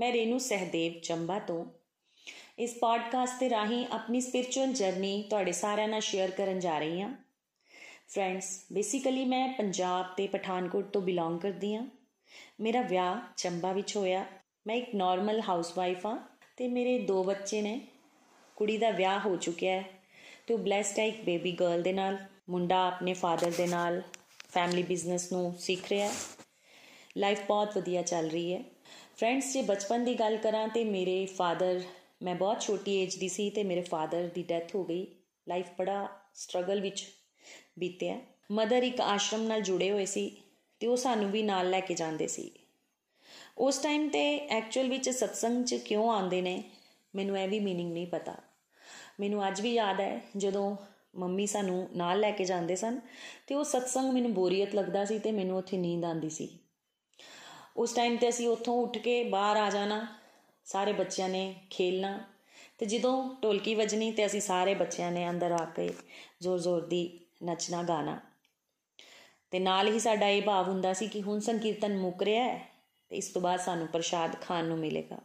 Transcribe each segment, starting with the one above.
ਮੈਂ ਰੇਨੂ ਸਹਦੇਵ ਚੰਬਾ ਤੋਂ। ਇਸ ਪੋਡਕਾਸਟ ਤੇ ਰਾਹੀਂ ਆਪਣੀ ਸਪਿਰਚੁਅਲ ਜਰਨੀ ਤੁਹਾਡੇ ਸਾਰਿਆਂ ਨਾਲ ਸ਼ੇਅਰ ਕਰਨ ਜਾ ਰਹੀ ਹਾਂ। ਫਰੈਂਡਸ ਬੇਸਿਕਲੀ ਮੈਂ ਪੰਜਾਬ ਤੇ ਪਠਾਨਕੋਟ ਤੋਂ ਬਿਲੋਂਗ ਕਰਦੀ ਹਾਂ। ਮੇਰਾ ਵਿਆਹ ਚੰਬਾ ਵਿੱਚ ਹੋਇਆ। ਮੈਂ ਇੱਕ ਨਾਰਮਲ ਹਾਊਸਵਾਈਫ ਹਾਂ ਤੇ ਮੇਰੇ ਦੋ ਬੱਚੇ ਨੇ। ਕੁੜੀ ਦਾ ਵਿਆਹ ਹੋ ਚੁੱਕਿਆ ਹੈ ਤੇ ਉਹ ਬlesed ਹੈ ਇੱਕ ਬੇਬੀ ਗਰਲ ਦੇ ਨਾਲ। ਮੁੰਡਾ ਆਪਣੇ ਫਾਦਰ ਦੇ ਨਾਲ ਫੈਮਿਲੀ ਬਿਜ਼ਨਸ ਨੂੰ ਸਿੱਖ ਰਿਹਾ ਹੈ। ਲਾਈਫ ਬਹੁਤ ਵਧੀਆ ਚੱਲ ਰਹੀ ਹੈ। ਫਰੈਂਡਸ ਜੇ ਬਚਪਨ ਦੀ ਗੱਲ ਕਰਾਂ ਤੇ ਮੇਰੇ ਫਾਦਰ ਮੈਂ ਬਹੁਤ ਛੋਟੀ ਏਜ ਦੀ ਸੀ ਤੇ ਮੇਰੇ ਫਾਦਰ ਦੀ ਡੈਥ ਹੋ ਗਈ ਲਾਈਫ ਬੜਾ ਸਟਰਗਲ ਵਿੱਚ ਬੀਤਿਆ ਮਦਰ ਇੱਕ ਆਸ਼ਰਮ ਨਾਲ ਜੁੜੇ ਹੋਏ ਸੀ ਤੇ ਉਹ ਸਾਨੂੰ ਵੀ ਨਾਲ ਲੈ ਕੇ ਜਾਂਦੇ ਸੀ ਉਸ ਟਾਈਮ ਤੇ ਐਕਚੁਅਲ ਵਿੱਚ ਸਤਸੰਗ 'ਚ ਕਿਉਂ ਆਉਂਦੇ ਨੇ ਮੈਨੂੰ ਇਹ ਵੀ मीनिंग ਨਹੀਂ ਪਤਾ ਮੈਨੂੰ ਅੱਜ ਵੀ ਯਾਦ ਹੈ ਜਦੋਂ ਮੰਮੀ ਸਾਨੂੰ ਨਾਲ ਲੈ ਕੇ ਜਾਂਦੇ ਸਨ ਤੇ ਉਹ ਸਤਸੰਗ ਮੈਨੂੰ ਬੋਰੀਅਤ ਲੱਗਦਾ ਸੀ ਤੇ ਮੈਨੂੰ ਉੱਥੇ ਨੀਂਦ ਆਉਂਦੀ ਸੀ ਉਸ ਟਾਈਮ ਤੇ ਅਸੀਂ ਉੱਥੋਂ ਉੱਠ ਕੇ ਬਾਹਰ ਆ ਜਾਣਾ, ਸਾਰੇ ਬੱਚਿਆਂ ਨੇ ਖੇਲਣਾ ਤੇ ਜਦੋਂ ਢੋਲਕੀ ਵੱਜਣੀ ਤੇ ਅਸੀਂ ਸਾਰੇ ਬੱਚਿਆਂ ਨੇ ਅੰਦਰ ਆ ਕੇ ਜ਼ੋਰ-ਜ਼ੋਰ ਦੀ ਨੱਚਣਾ ਗਾਣਾ ਤੇ ਨਾਲ ਹੀ ਸਾਡਾ ਇਹ ਭਾਵ ਹੁੰਦਾ ਸੀ ਕਿ ਹੁਣ ਸੰਕੀਰਤਨ ਮੁੱਕ ਰਿਹਾ ਹੈ ਤੇ ਇਸ ਤੋਂ ਬਾਅਦ ਸਾਨੂੰ ਪ੍ਰਸ਼ਾਦ ਖਾਣ ਨੂੰ ਮਿਲੇਗਾ।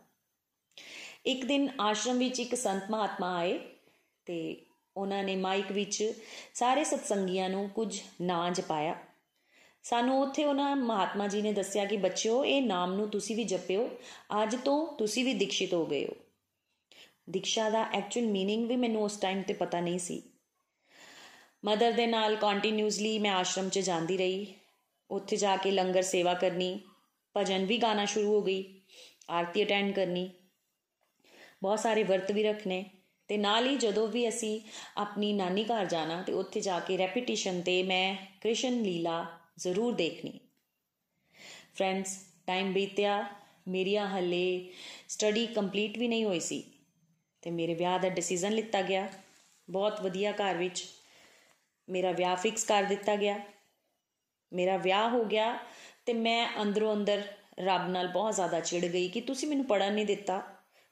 ਇੱਕ ਦਿਨ ਆਸ਼ਰਮ ਵਿੱਚ ਇੱਕ ਸੰਤ ਮਹਾਤਮਾ ਆਏ ਤੇ ਉਹਨਾਂ ਨੇ ਮਾਈਕ ਵਿੱਚ ਸਾਰੇ ਸਤਸੰਗੀਆਂ ਨੂੰ ਕੁਝ ਨਾਂ ਜਪਾਇਆ। ਸਾਨੂੰ ਉੱਥੇ ਉਹਨਾਂ ਮਹਾਤਮਾ ਜੀ ਨੇ ਦੱਸਿਆ ਕਿ ਬੱਚਿਓ ਇਹ ਨਾਮ ਨੂੰ ਤੁਸੀਂ ਵੀ ਜਪਿਓ ਅੱਜ ਤੋਂ ਤੁਸੀਂ ਵੀ ਦੀਕਸ਼ਿਤ ਹੋ ਗਏ ਹੋ ਦੀਕਸ਼ਾ ਦਾ ਐਕਚੁਅਲ मीनिंग ਵੀ ਮੈਨੂੰ ਉਸ ਟਾਈਮ ਤੇ ਪਤਾ ਨਹੀਂ ਸੀ ਮਦਰ ਦੇ ਨਾਲ ਕੰਟੀਨਿਊਸਲੀ ਮੈਂ ਆਸ਼ਰਮ 'ਚ ਜਾਂਦੀ ਰਹੀ ਉੱਥੇ ਜਾ ਕੇ ਲੰਗਰ ਸੇਵਾ ਕਰਨੀ ਭਜਨ ਵੀ ਗਾਣਾ ਸ਼ੁਰੂ ਹੋ ਗਈ ਆਰਤੀ ਅਟੈਂਡ ਕਰਨੀ ਬਹੁਤ ਸਾਰੇ ਵਰਤ ਵੀ ਰੱਖਨੇ ਤੇ ਨਾਲ ਹੀ ਜਦੋਂ ਵੀ ਅਸੀਂ ਆਪਣੀ ਨਾਨੀ ਘਰ ਜਾਣਾ ਤੇ ਉੱਥੇ ਜਾ ਕੇ ਰੈਪੀਟੀਸ਼ਨ ਤੇ ਮੈਂ ਕ੍ਰਿਸ਼ਨ ਲੀਲਾ ਜ਼ਰੂਰ ਦੇਖਣੀ। ਫਰੈਂਡਸ ਟਾਈਮ ਬੀਤਿਆ, ਮੇਰੀਆਂ ਹੱਲੇ ਸਟੱਡੀ ਕੰਪਲੀਟ ਵੀ ਨਹੀਂ ਹੋਈ ਸੀ ਤੇ ਮੇਰੇ ਵਿਆਹ ਦਾ ਡਿਸੀਜਨ ਲਿੱਤਾ ਗਿਆ। ਬਹੁਤ ਵਧੀਆ ਘਰ ਵਿੱਚ ਮੇਰਾ ਵਿਆਹ ਫਿਕਸ ਕਰ ਦਿੱਤਾ ਗਿਆ। ਮੇਰਾ ਵਿਆਹ ਹੋ ਗਿਆ ਤੇ ਮੈਂ ਅੰਦਰੋਂ ਅੰਦਰ ਰੱਬ ਨਾਲ ਬਹੁਤ ਜ਼ਿਆਦਾ ਚਿੜ ਗਈ ਕਿ ਤੁਸੀਂ ਮੈਨੂੰ ਪੜਨ ਨਹੀਂ ਦਿੱਤਾ।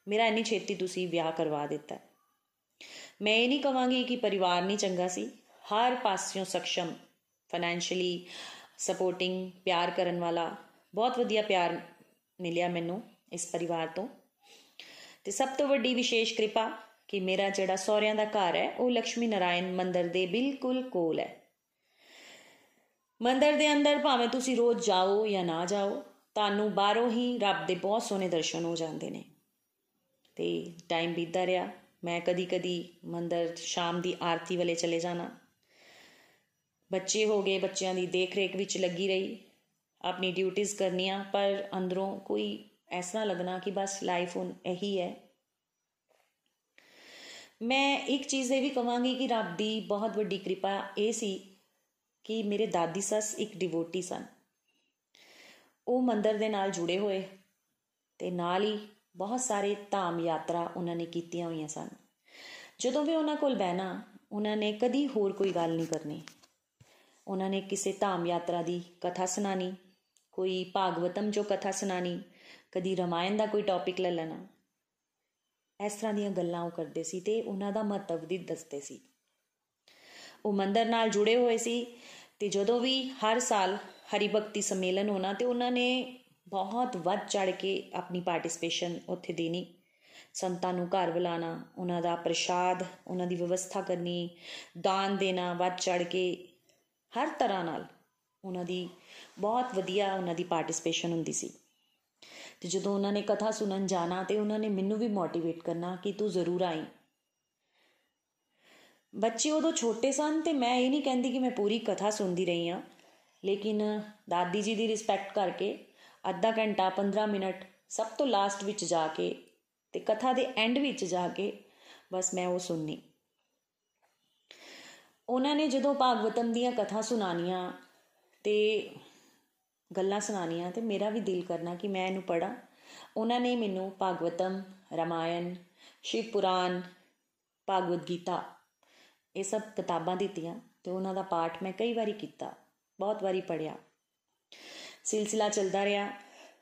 ਮੇਰਾ ਇੰਨੀ ਛੇਤੀ ਤੁਸੀਂ ਵਿਆਹ ਕਰਵਾ ਦਿੱਤਾ। ਮੈਂ ਇਹ ਨਹੀਂ ਕਵਾਂਗੀ ਕਿ ਪਰਿਵਾਰ ਨਹੀਂ ਚੰਗਾ ਸੀ। ਹਰ ਪਾਸਿਓਂ ਸક્ષਮ ਫਾਈਨੈਂਸ਼ੀਅਲੀ ਸਪੋਰਟਿੰਗ ਪਿਆਰ ਕਰਨ ਵਾਲਾ, ਬਹੁਤ ਵਧੀਆ ਪਿਆਰ ਮਿਲਿਆ ਮੈਨੂੰ ਇਸ ਪਰਿਵਾਰ ਤੋਂ। ਤੇ ਸਭ ਤੋਂ ਵੱਡੀ ਵਿਸ਼ੇਸ਼ ਕਿਰਪਾ ਕਿ ਮੇਰਾ ਜਿਹੜਾ ਸਹੁਰਿਆਂ ਦਾ ਘਰ ਹੈ, ਉਹ ਲక్ష్ਮੀ ਨਾਰਾਇਣ ਮੰਦਿਰ ਦੇ ਬਿਲਕੁਲ ਕੋਲ ਹੈ। ਮੰਦਿਰ ਦੇ ਅੰਦਰ ਭਾਵੇਂ ਤੁਸੀਂ ਰੋਜ਼ ਜਾਓ ਜਾਂ ਨਾ ਜਾਓ, ਤੁਹਾਨੂੰ ਬਾਹਰੋਂ ਹੀ ਰੱਬ ਦੇ ਬਹੁਤ ਸੋਹਣੇ ਦਰਸ਼ਨ ਹੋ ਜਾਂਦੇ ਨੇ। ਤੇ ਟਾਈਮ ਬੀਤਦਾ ਰਿਹਾ, ਮੈਂ ਕਦੀ-ਕਦੀ ਮੰਦਿਰ ਸ਼ਾਮ ਦੀ ਆਰਤੀ ਵੇਲੇ ਚਲੇ ਜਾਣਾ। ਬੱਚੇ ਹੋ ਗਏ, ਬੱਚਿਆਂ ਦੀ ਦੇਖ-ਰੇਖ ਵਿੱਚ ਲੱਗੀ ਰਹੀ। ਆਪਣੀ ਡਿਊਟੀਆਂ ਕਰਨੀਆਂ, ਪਰ ਅੰਦਰੋਂ ਕੋਈ ਐਸਾ ਲੱਗਣਾ ਕਿ ਬਸ ਲਾਈਫ ਹੁਣ ਇਹੀ ਹੈ। ਮੈਂ ਇੱਕ ਚੀਜ਼ ਇਹ ਵੀ ਕਵਾਂਗੀ ਕਿ ਰੱਬ ਦੀ ਬਹੁਤ ਵੱਡੀ ਕਿਰਪਾ ਇਹ ਸੀ ਕਿ ਮੇਰੇ ਦਾਦੀ ਸੱਸ ਇੱਕ ਡਿਵੋਟੀ ਸਨ। ਉਹ ਮੰਦਰ ਦੇ ਨਾਲ ਜੁੜੇ ਹੋਏ ਤੇ ਨਾਲ ਹੀ ਬਹੁਤ ਸਾਰੇ ਧਾਮ ਯਾਤਰਾ ਉਹਨਾਂ ਨੇ ਕੀਤੀਆਂ ਹੋਈਆਂ ਸਨ। ਜਦੋਂ ਵੀ ਉਹਨਾਂ ਕੋਲ ਬਹਿਣਾ, ਉਹਨਾਂ ਨੇ ਕਦੀ ਹੋਰ ਕੋਈ ਗੱਲ ਨਹੀਂ ਕਰਨੀ। ਉਹਨਾਂ ਨੇ ਕਿਸੇ ਧਾਮ ਯਾਤਰਾ ਦੀ ਕਥਾ ਸੁਣਾਣੀ, ਕੋਈ ਭਾਗਵਤਮ ਜੋ ਕਥਾ ਸੁਣਾਣੀ, ਕਦੀ ਰਮਾਇਣ ਦਾ ਕੋਈ ਟੌਪਿਕ ਲੈ ਲੈਣਾ। ਇਸ ਤਰ੍ਹਾਂ ਦੀਆਂ ਗੱਲਾਂ ਉਹ ਕਰਦੇ ਸੀ ਤੇ ਉਹਨਾਂ ਦਾ ਮਹੱਤਵ ਵੀ ਦੱਸਦੇ ਸੀ। ਉਹ ਮੰਦਰ ਨਾਲ ਜੁੜੇ ਹੋਏ ਸੀ ਤੇ ਜਦੋਂ ਵੀ ਹਰ ਸਾਲ ਹਰੀ ਭਗਤੀ ਸੰਮੇਲਨ ਹੋਣਾ ਤੇ ਉਹਨਾਂ ਨੇ ਬਹੁਤ ਵੱਧ ਚੜ ਕੇ ਆਪਣੀ ਪਾਰਟਿਸਿਪੇਸ਼ਨ ਉੱਥੇ ਦੇਣੀ। ਸੰਤਾਂ ਨੂੰ ਘਰ ਬੁਲਾਣਾ ਉਹਨਾਂ ਦਾ ਪ੍ਰਸ਼ਾਦ, ਉਹਨਾਂ ਦੀ ਵਿਵਸਥਾ ਕਰਨੀ, ਦਾਨ ਦੇਣਾ, ਵੱਧ ਚੜ ਕੇ ਹਰ ਤਰ੍ਹਾਂ ਨਾਲ ਉਹਨਾਂ ਦੀ, ਬਹੁਤ ਵਧੀਆ ਉਹਨਾਂ ਦੀ ਪਾਰਟਿਸਿਪੇਸ਼ਨ ਹੁੰਦੀ ਸੀ। ਤੇ ਜਦੋਂ ਉਹਨਾਂ ਨੇ ਕਥਾ ਸੁਣਨ ਜਾਣਾ ਤੇ ਉਹਨਾਂ ਨੇ ਮੈਨੂੰ ਵੀ ਮੋਟੀਵੇਟ ਕਰਨਾ ਕਿ ਤੂੰ ਜ਼ਰੂਰ ਆਈ। ਬੱਚੇ ਉਦੋਂ ਛੋਟੇ ਸਨ ਤੇ ਮੈਂ ਇਹ ਨਹੀਂ ਕਹਿੰਦੀ ਕਿ ਮੈਂ ਪੂਰੀ ਕਥਾ ਸੁਣਦੀ ਰਹੀ ਆ ਲੇਕਿਨ ਦਾਦੀ ਜੀ ਦੀ ਰਿਸਪੈਕਟ ਕਰਕੇ ਅੱਧਾ ਘੰਟਾ 15 ਮਿੰਟ ਸਭ ਤੋਂ ਲਾਸਟ ਵਿੱਚ ਜਾ ਕੇ ਤੇ ਕਥਾ ਦੇ ਐਂਡ ਵਿੱਚ ਜਾ ਕੇ ਬਸ ਮੈਂ ਉਹ ਸੁਣਨੀ। ਉਹਨਾਂ ਨੇ ਜਦੋਂ ਭਾਗਵਤਮ ਦੀਆਂ ਕਥਾ ਸੁਣਾਨੀਆਂ ਤੇ ਗੱਲਾਂ ਸੁਣਾਣੀਆਂ ਤੇ ਮੇਰਾ ਵੀ ਦਿਲ ਕਰਨਾ ਕਿ ਮੈਂ ਇਹਨੂੰ ਪੜਾਂ ਉਹਨਾਂ ਨੇ ਮੈਨੂੰ ਭਾਗਵਤਮ, ਰਮਾਇਣ, ਸ਼ਿਵ ਪੁਰਾਨ ਭਾਗਵਤ ਗੀਤਾ ਇਹ ਸਭ ਕਿਤਾਬਾਂ ਦਿੱਤੀਆਂ ਤੇ ਉਹਨਾਂ ਦਾ ਪਾਠ ਮੈਂ ਕਈ ਵਾਰੀ ਕੀਤਾ, ਬਹੁਤ ਵਾਰੀ ਪੜਿਆ ਸਿਲਸਿਲਾ ਚੱਲਦਾ ਰਿਹਾ,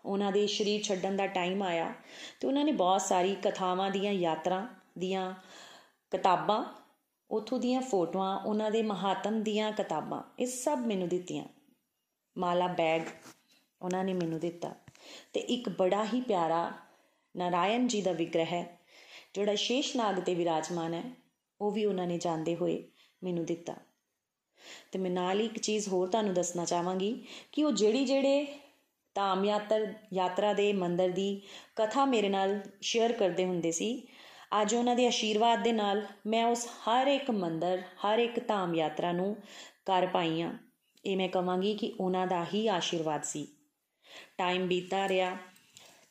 ਉਹਨਾਂ ਦੇ ਸ਼ਰੀਰ ਛੱਡਣ ਦਾ ਟਾਈਮ ਆਇਆ ਤੇ ਉਹਨਾਂ ਨੇ ਬਹੁਤ ਸਾਰੀ ਕਥਾਵਾਂ ਦੀਆਂ ਯਾਤਰਾ ਦੀਆਂ ਕਿਤਾਬਾਂ ਉਥੋਂ ਦੀਆਂ ਫੋਟੋਆਂ, ਉਹਨਾਂ ਦੇ ਮਹਾਤਮ ਦੀਆਂ ਕਿਤਾਬਾਂ, ਇਹ ਸਭ ਮੈਨੂੰ ਦਿੱਤੀਆਂ। ਮਾਲਾ ਬੈਗ ਉਹਨਾਂ ਨੇ ਮੈਨੂੰ ਦਿੱਤਾ। ਤੇ ਇੱਕ ਬੜਾ ਹੀ ਪਿਆਰਾ ਨਾਰਾਇਣ ਜੀ ਦਾ ਵਿਗ੍ਰਹ ਹੈ, ਜਿਹੜਾ ਸ਼ੇਸ਼ਨਾਗ ਤੇ ਵਿਰਾਜਮਾਨ ਹੈ, ਉਹ ਵੀ ਉਹਨਾਂ ਨੇ ਜਾਂਦੇ ਹੋਏ ਮੈਨੂੰ ਦਿੱਤਾ। ਤੇ ਮੈਂ ਨਾਲ ਹੀ ਇੱਕ ਚੀਜ਼ ਹੋਰ ਤੁਹਾਨੂੰ ਦੱਸਣਾ ਚਾਹਾਂਗੀ ਕਿ ਉਹ ਜਿਹੜੀ ਜਿਹੜੇ ਧਾਮ ਯਾਤਰ, ਯਾਤਰਾ ਦੇ ਮੰਦਰ ਦੀ ਕਥਾ ਮੇਰੇ ਨਾਲ ਸ਼ੇਅਰ ਕਰਦੇ ਹੁੰਦੇ ਸੀ ਅੱਜ ਉਹਨਾਂ ਦੇ ਆਸ਼ੀਰਵਾਦ ਦੇ ਨਾਲ ਮੈਂ ਉਸ ਹਰ ਇੱਕ ਮੰਦਰ, ਹਰ ਇੱਕ ਧਾਮ ਯਾਤਰਾ ਨੂੰ ਕਰ ਪਾਈ ਆ ਇਹ ਮੈਂ ਕਹਾਂਗੀ ਕਿ ਉਹਨਾਂ ਦਾ ਹੀ ਆਸ਼ੀਰਵਾਦ ਸੀ। ਟਾਈਮ ਬੀਤਦਾ ਰਿਹਾ,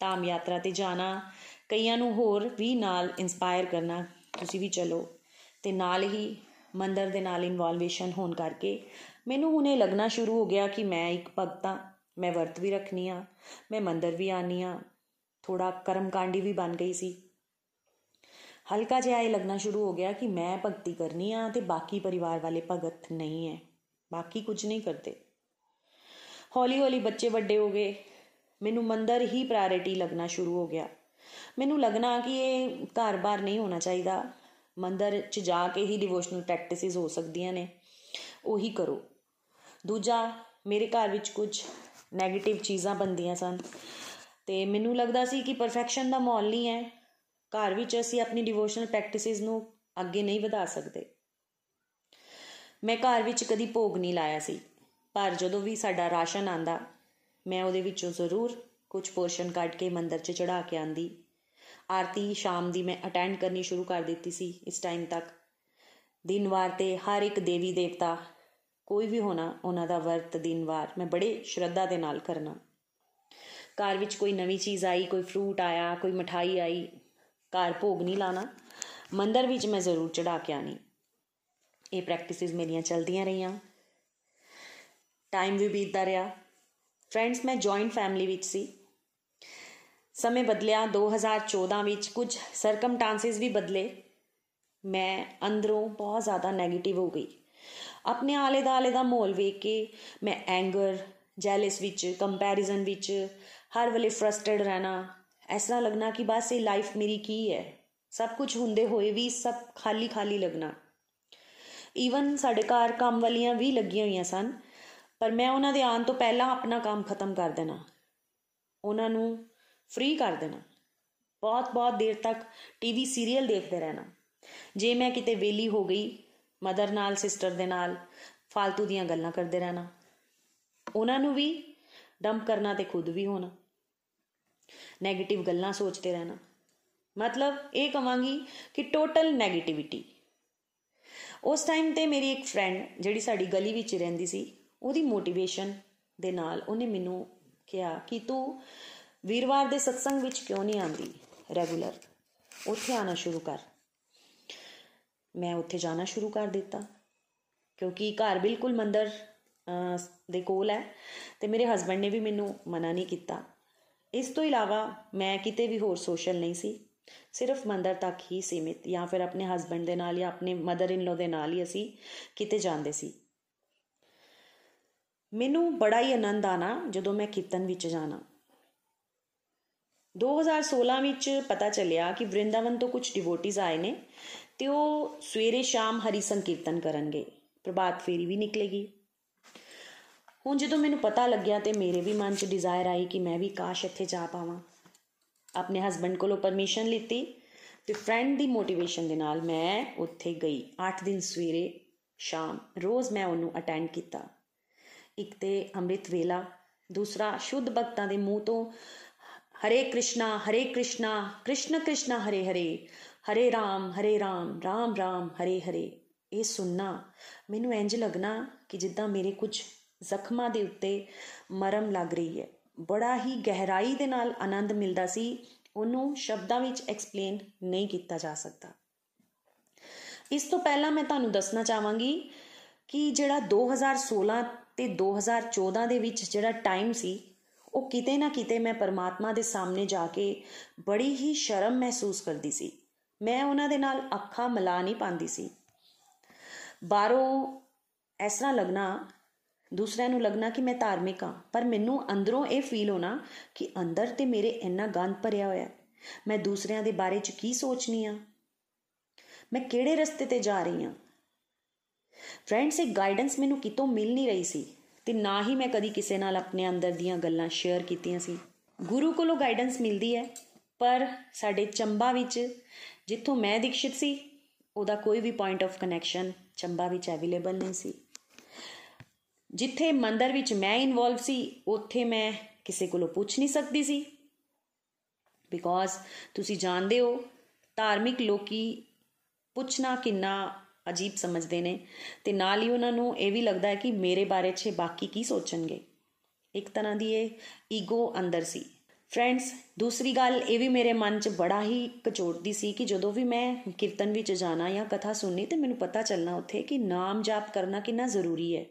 ਧਾਮ ਯਾਤਰਾ ਤੇ ਜਾਣਾ, ਕਈਆਂ ਨੂੰ ਹੋਰ ਵੀ ਨਾਲ ਇਨਸਪਾਇਰ ਕਰਨਾ, ਤੁਸੀਂ ਵੀ ਚਲੋ। ਤੇ ਨਾਲ ਹੀ ਮੰਦਰ ਦੇ ਨਾਲ ਇਨਵੋਲਵੇਸ਼ਨ ਹੋਣ ਕਰਕੇ ਮੈਨੂੰ ਹੁਣੇ ਲੱਗਣਾ ਸ਼ੁਰੂ ਹੋ ਗਿਆ ਕਿ ਮੈਂ ਇੱਕ ਭਗਤਾ ਮੈਂ ਵਰਤ ਵੀ ਰੱਖਨੀ ਆ ਮੈਂ ਮੰਦਰ ਵੀ ਆਨੀ ਆ ਥੋੜਾ ਕਰਮਕਾਂਡੀ ਵੀ ਬਣ ਗਈ ਸੀ। ਹਲਕਾ ਜਿਹਾ ਇਹ ਲੱਗਣਾ ਸ਼ੁਰੂ ਹੋ ਗਿਆ ਕਿ ਮੈਂ ਭਗਤੀ ਕਰਨੀ ਆ ਤੇ ਬਾਕੀ ਪਰਿਵਾਰ ਵਾਲੇ ਭਗਤ ਨਹੀਂ ਹੈ ਬਾਕੀ ਕੁਝ ਨਹੀਂ ਕਰਦੇ। ਹੌਲੀ ਹੌਲੀ ਬੱਚੇ ਵੱਡੇ ਹੋ ਗਏ। ਮੈਨੂੰ ਮੰਦਰ ਹੀ ਪ੍ਰਾਇੋਰਟੀ ਲੱਗਣਾ ਸ਼ੁਰੂ ਹੋ ਗਿਆ। ਮੈਨੂੰ ਲੱਗਣਾ ਕਿ ਇਹ ਘਰ-ਬਾਰ ਨਹੀਂ ਹੋਣਾ ਚਾਹੀਦਾ। ਮੰਦਰ 'ਚ ਜਾ ਕੇ ਹੀ ਡਿਵੋਸ਼ਨਲ ਪ੍ਰੈਕਟਿਸਿਸ ਹੋ ਸਕਦੀਆਂ ਨੇ। ਉਹੀ ਕਰੋ। ਦੂਜਾ, ਮੇਰੇ ਘਰ ਵਿੱਚ ਕੁਝ 네ਗੇਟਿਵ ਚੀਜ਼ਾਂ ਬੰਦੀਆਂ ਸਨ। ਤੇ ਮੈਨੂੰ ਲੱਗਦਾ ਸੀ ਕਿ ਪਰਫੈਕਸ਼ਨ ਦਾ ਮਾਹੌਲ ਨਹੀਂ ਹੈ ਘਰ ਵਿੱਚ ਅਸੀਂ ਆਪਣੀ ਡਿਵੋਸ਼ਨਲ ਪ੍ਰੈਕਟਿਸਿਸ ਨੂੰ ਅੱਗੇ ਨਹੀਂ ਵਧਾ ਸਕਦੇ। ਮੈਂ ਘਰ ਵਿੱਚ ਕਦੀ ਭੋਗ ਨਹੀਂ ਲਾਇਆ ਸੀ, ਪਰ ਜਦੋਂ ਵੀ ਸਾਡਾ ਰਾਸ਼ਨ ਆਂਦਾ ਮੈਂ ਉਹਦੇ ਵਿੱਚੋਂ ਜ਼ਰੂਰ ਕੁਝ ਪੋਰਸ਼ਨ ਕੱਢ ਕੇ ਮੰਦਰ 'ਚ ਚੜਾ ਕੇ ਆਂਦੀ ਆਰਤੀ ਸ਼ਾਮ ਦੀ ਮੈਂ ਅਟੈਂਡ ਕਰਨੀ ਸ਼ੁਰੂ ਕਰ ਦਿੱਤੀ ਸੀ ਇਸ ਟਾਈਮ ਤੱਕ। ਦਿਨਵਾਰ ਤੇ ਹਰ ਇੱਕ ਦੇਵੀ ਦੇਵਤਾ, ਕੋਈ ਵੀ ਹੋਣਾ, ਉਹਨਾਂ ਦਾ ਵਰਤ ਦਿਨਵਾਰ ਮੈਂ ਬੜੇ ਸ਼ਰਧਾ ਦੇ ਨਾਲ ਕਰਨਾ। ਘਰ ਵਿੱਚ ਕੋਈ ਨਵੀਂ ਚੀਜ਼ ਆਈ, ਕੋਈ ਫਰੂਟ ਆਇਆ, ਕੋਈ ਮਠਾਈ ਆਈ ਘਰ ਭੋਗ ਨਹੀਂ ਲਾਣਾ। ਮੰਦਰ ਵਿੱਚ ਮੈਂ ਜ਼ਰੂਰ ਚੜਾ ਕੇ ਆਣੀ ਇਹ ਪ੍ਰੈਕਟਿਸਿਸ ਮੇਰੀਆਂ ਚਲਦੀਆਂ ਰਹੀਆਂ। ਟਾਈਮ ਵੀ ਬੀਤਦਾ ਰਿਹਾ। ਫਰੈਂਡਸ ਮੈਂ ਜੁਆਇੰਟ ਫੈਮਿਲੀ ਵਿੱਚ ਸੀ। ਸਮੇਂ ਬਦਲਿਆ। 2014 ਵਿੱਚ ਕੁਝ ਸਰਕਮਟਾਂਸਸ ਵੀ ਬਦਲੇ। ਮੈਂ ਅੰਦਰੋਂ ਬਹੁਤ ਜ਼ਿਆਦਾ 네ਗੇਟਿਵ ਹੋ ਗਈ। ਆਪਣੇ ਆਲੇ ਦਾਲੇ ਦਾ ਮਾਹੌਲ ਵੇਖ ਕੇ ਮੈਂ ਐਂਗਰ ਜੈਲਸ ਵਿੱਚ ਕੰਪੈਰੀਜ਼ਨ ਵਿੱਚ ਹਰ ਵੇਲੇ ਫਰਸਟ੍ਰੇਟਡ ਰਹਿਣਾ। ਐਸਾ ਲੱਗਣਾ ਕਿ ਬਸ ਇਹ ਲਾਈਫ ਮੇਰੀ ਕੀ ਹੈ ਸਭ ਕੁਝ ਹੁੰਦੇ ਹੋਏ ਵੀ ਸਭ ਖਾਲੀ ਖਾਲੀ ਲੱਗਣਾ ਈਵਨ ਸਾਡੇ ਘਰ ਕੰਮ ਵਾਲੀਆਂ ਵੀ ਲੱਗੀਆਂ ਹੋਈਆਂ ਸਨ ਪਰ ਮੈਂ ਉਹਨਾਂ ਦੇ ਆਉਣ ਤੋਂ ਪਹਿਲਾਂ ਆਪਣਾ ਕੰਮ ਖਤਮ ਕਰ ਦੇਣਾ ਉਹਨਾਂ ਨੂੰ ਫ੍ਰੀ ਕਰ ਦੇਣਾ ਬਹੁਤ ਬਹੁਤ ਦੇਰ ਤੱਕ ਟੀਵੀ ਸੀਰੀਅਲ ਦੇਖਦੇ ਰਹਿਣਾ ਜੇ ਮੈਂ ਕਿਤੇ ਵੇਲੀ ਹੋ ਗਈ ਮਦਰ ਨਾਲ ਸਿਸਟਰ ਦੇ ਨਾਲ ਫालतू ਦੀਆਂ ਗੱਲਾਂ ਕਰਦੇ ਰਹਿਣਾ ਉਹਨਾਂ ਨੂੰ ਵੀ ਡੰਪ ਕਰਨਾ ਤੇ ਖੁਦ ਵੀ ਹੋਣਾ 네ਗੇਟਿਵ ਗੱਲਾਂ ਸੋਚਦੇ ਰਹਿਣਾ। ਮਤਲਬ ਇਹ ਕਵਾਂਗੀ ਕਿ ਟੋਟਲ 네ਗੇਟਿਵਿਟੀ ਉਸ ਟਾਈਮ ਤੇ ਮੇਰੀ ਇੱਕ ਫਰੈਂਡ ਜਿਹੜੀ ਸਾਡੀ ਗਲੀ ਵਿੱਚ ਰਹਿੰਦੀ ਸੀ, ਉਹਦੀ ਮੋਟੀਵੇਸ਼ਨ ਦੇ ਨਾਲ ਉਹਨੇ ਮੈਨੂੰ ਕਿਹਾ ਕਿ ਤੂੰ ਵੀਰਵਾਰ ਦੇ ਸਤਸੰਗ ਵਿੱਚ ਕਿਉਂ ਨਹੀਂ ਆਂਦੀ ਰੈਗੂਲਰ ਉੱਥੇ ਆਣਾ ਸ਼ੁਰੂ ਕਰ। ਮੈਂ ਉੱਥੇ ਜਾਣਾ ਸ਼ੁਰੂ ਕਰ ਦਿੱਤਾ। ਕਿਉਂਕਿ ਘਰ ਬਿਲਕੁਲ ਮੰਦਰ ਦੇ ਕੋਲ ਹੈ ਤੇ ਮੇਰੇ ਹਸਬੰਡ ਨੇ ਵੀ ਮੈਨੂੰ ਮਨਾ ਨਹੀਂ ਕੀਤਾ। ਇਸ ਤੋਂ ਇਲਾਵਾ ਮੈਂ ਕਿਤੇ ਵੀ ਹੋਰ ਸੋਸ਼ਲ ਨਹੀਂ ਸੀ। ਸਿਰਫ ਮੰਦਰ ਤੱਕ ਹੀ ਸੀਮਿਤ ਜਾਂ ਫਿਰ ਆਪਣੇ ਹਸਬੰਡ ਦੇ ਨਾਲ ਜਾਂ ਆਪਣੇ ਮਦਰ ਇਨ ਲੋ ਦੇ ਨਾਲ ਹੀ ਅਸੀਂ ਕਿਤੇ ਜਾਂਦੇ ਸੀ। ਮੈਨੂੰ ਬੜਾ ਹੀ ਆਨੰਦ ਆਣਾ ਜਦੋਂ ਮੈਂ ਕੀਰਤਨ ਵਿੱਚ ਜਾਣਾ। 2016 ਵਿੱਚ ਪਤਾ ਚੱਲਿਆ ਕਿ ਵਰਿੰਦਾਵਨ ਤੋਂ ਕੁਝ ਡਿਵੋਟੀਜ਼ ਆਏ ਨੇ ਤੇ ਉਹ ਸਵੇਰੇ ਸ਼ਾਮ ਹਰੀ ਸੰਕੀਰਤਨ ਕਰਨਗੇ। ਪ੍ਰਭਾਤ ਫੇਰੀ ਵੀ ਨਿਕਲੇਗੀ। ਹੁਣ ਜਦੋਂ ਮੈਨੂੰ ਪਤਾ ਲੱਗਿਆ ਤੇ ਮੇਰੇ ਵੀ ਮਨ 'ਚ ਡਿਜ਼ਾਇਰ ਆਈ ਕਿ ਮੈਂ ਵੀ ਕਾਸ਼ ਇੱਥੇ ਜਾ ਪਾਵਾਂ, ਆਪਣੇ ਹਸਬੰਡ ਕੋਲੋਂ ਪਰਮਿਸ਼ਨ ਲਿੱਤੀ ਤੇ ਫਰੈਂਡ ਦੀ ਮੋਟੀਵੇਸ਼ਨ ਦੇ ਨਾਲ ਮੈਂ ਉੱਥੇ ਗਈ। 8 ਦਿਨ ਸਵੇਰੇ, ਸ਼ਾਮ, ਰੋਜ਼ ਮੈਂ ਉਹਨੂੰ ਅਟੈਂਡ ਕੀਤਾ। ਇੱਕ ਤੇ ਅੰਮ੍ਰਿਤ ਵੇਲਾ, ਦੂਸਰਾ ਸ਼ੁੱਧ ਭਗਤਾਂ ਦੇ ਮੂੰਹ ਤੋਂ ਹਰੇ ਕ੍ਰਿਸ਼ਨਾ ਹਰੇ ਕ੍ਰਿਸ਼ਨਾ, ਕ੍ਰਿਸ਼ਨ ਕ੍ਰਿਸ਼ਨਾ, ਹਰੇ ਹਰੇ ਹਰੇ ਰਾਮ ਹਰੇ ਰਾਮ ਰਾਮ ਰਾਮ, ਹਰੇ ਹਰੇ। ਇਹ ਸੁਣਨਾ ਮੈਨੂੰ ਇੰਜ ਲੱਗਣਾ ਕਿ ਜਿੱਦਾਂ ਮੇਰੇ ਕੁਝ ਜ਼ਖਮਾਂ ਦੇ ਉੱਤੇ ਮਰਮ ਲੱਗ ਰਹੀ ਹੈ। ਬੜਾ ਹੀ ਗਹਿਰਾਈ ਦੇ ਨਾਲ ਆਨੰਦ ਮਿਲਦਾ ਸੀ। ਉਹਨੂੰ ਸ਼ਬਦਾਂ ਵਿੱਚ ਐਕਸਪਲੇਨ ਨਹੀਂ ਕੀਤਾ ਜਾ ਸਕਦਾ। ਇਸ ਤੋਂ ਪਹਿਲਾਂ ਮੈਂ ਤੁਹਾਨੂੰ ਦੱਸਣਾ ਚਾਹਾਂਗੀ ਕਿ ਜਿਹੜਾ 2016 ਤੇ 2014 ਦੇ ਵਿੱਚ ਜਿਹੜਾ ਟਾਈਮ ਸੀ, ਉਹ ਕਿਤੇ ਨਾ ਕਿਤੇ ਮੈਂ ਪਰਮਾਤਮਾ ਦੇ ਸਾਹਮਣੇ ਜਾ ਕੇ ਬੜੀ ਹੀ ਸ਼ਰਮ ਮਹਿਸੂਸ ਕਰਦੀ ਸੀ। ਮੈਂ ਉਹਨਾਂ ਦੇ ਨਾਲ ਅੱਖਾਂ ਮਿਲਾ ਨਹੀਂ ਪਾਉਂਦੀ ਸੀ। ਬਾਹਰੋਂ ਇਸ ਤਰ੍ਹਾਂ ਲੱਗਣਾ ਦੂਸਰਿਆਂ ਨੂੰ ਲੱਗਣਾ ਕਿ ਮੈਂ ਧਾਰਮਿਕ ਹਾਂ, ਪਰ ਮੈਨੂੰ ਅੰਦਰੋਂ ਇਹ ਫੀਲ ਹੋਣਾ ਕਿ ਅੰਦਰ ਤੇ ਮੇਰੇ ਇੰਨਾ ਗੰਦ ਭਰਿਆ ਹੋਇਆ ਹੈ। ਮੈਂ ਦੂਸਰਿਆਂ ਦੇ ਬਾਰੇ 'ਚ ਕੀ ਸੋਚਨੀ ਆ ਮੈਂ ਕਿਹੜੇ ਰਸਤੇ ਤੇ ਜਾ ਰਹੀ ਹਾਂ? ਫਰੈਂਡਸ ਇੱਕ ਗਾਈਡੈਂਸ ਮੈਨੂੰ ਕਿਤੋਂ ਮਿਲ ਨਹੀਂ ਰਹੀ ਸੀ ਤੇ ਨਾ ਹੀ ਮੈਂ ਕਦੀ ਕਿਸੇ ਨਾਲ ਆਪਣੇ ਅੰਦਰ ਦੀਆਂ ਗੱਲਾਂ ਸ਼ੇਅਰ ਕੀਤੀਆਂ ਸੀ। ਗੁਰੂ ਕੋਲੋਂ ਗਾਈਡੈਂਸ ਮਿਲਦੀ ਹੈ, ਪਰ ਸਾਡੇ ਚੰਬਾ ਵਿੱਚ ਜਿੱਥੋਂ ਮੈਂ ਦੀਕਸ਼ਿਤ ਸੀ, ਉਹਦਾ ਕੋਈ ਵੀ ਪੁਆਇੰਟ ਆਫ ਕਨੈਕਸ਼ਨ ਚੰਬਾ ਵਿੱਚ ਅਵੇਲੇਬਲ ਨਹੀਂ ਸੀ। ਜਿੱਥੇ ਮੰਦਰ ਵਿੱਚ ਮੈਂ ਇਨਵੋਲਵ ਸੀ, ਉੱਥੇ ਮੈਂ ਕਿਸੇ ਕੋਲੋਂ ਪੁੱਛ ਨਹੀਂ ਸਕਦੀ ਸੀ। ਬਿਕੋਜ਼ ਤੁਸੀਂ ਜਾਣਦੇ ਹੋ, ਧਾਰਮਿਕ ਲੋਕੀ ਪੁੱਛਣਾ ਕਿੰਨਾ ਅਜੀਬ ਸਮਝਦੇ ਨੇ ਤੇ ਨਾਲ ਹੀ ਉਹਨਾਂ ਨੂੰ ਇਹ ਵੀ ਲੱਗਦਾ ਹੈ ਕਿ ਮੇਰੇ ਬਾਰੇ 'ਚ ਬਾਕੀ ਕੀ ਸੋਚਣਗੇ। ਇੱਕ ਤਰ੍ਹਾਂ ਦੀ ਇਹ ਈਗੋ ਅੰਦਰ ਸੀ। ਫਰੈਂਡਸ ਦੂਸਰੀ ਗੱਲ ਇਹ ਵੀ ਮੇਰੇ ਮਨ 'ਚ ਬੜਾ ਹੀ ਕਚੋਟਦੀ ਸੀ ਕਿ ਜਦੋਂ ਵੀ ਮੈਂ ਕੀਰਤਨ ਵਿੱਚ ਜਾਣਾ ਜਾਂ ਕਥਾ ਸੁਣਨੀ ਤੇ ਮੈਨੂੰ ਪਤਾ ਚੱਲਣਾ ਉੱਥੇ ਕਿ ਨਾਮ ਜਾਪ ਕਰਨਾ ਕਿੰਨਾ ਜ਼ਰੂਰੀ ਹੈ।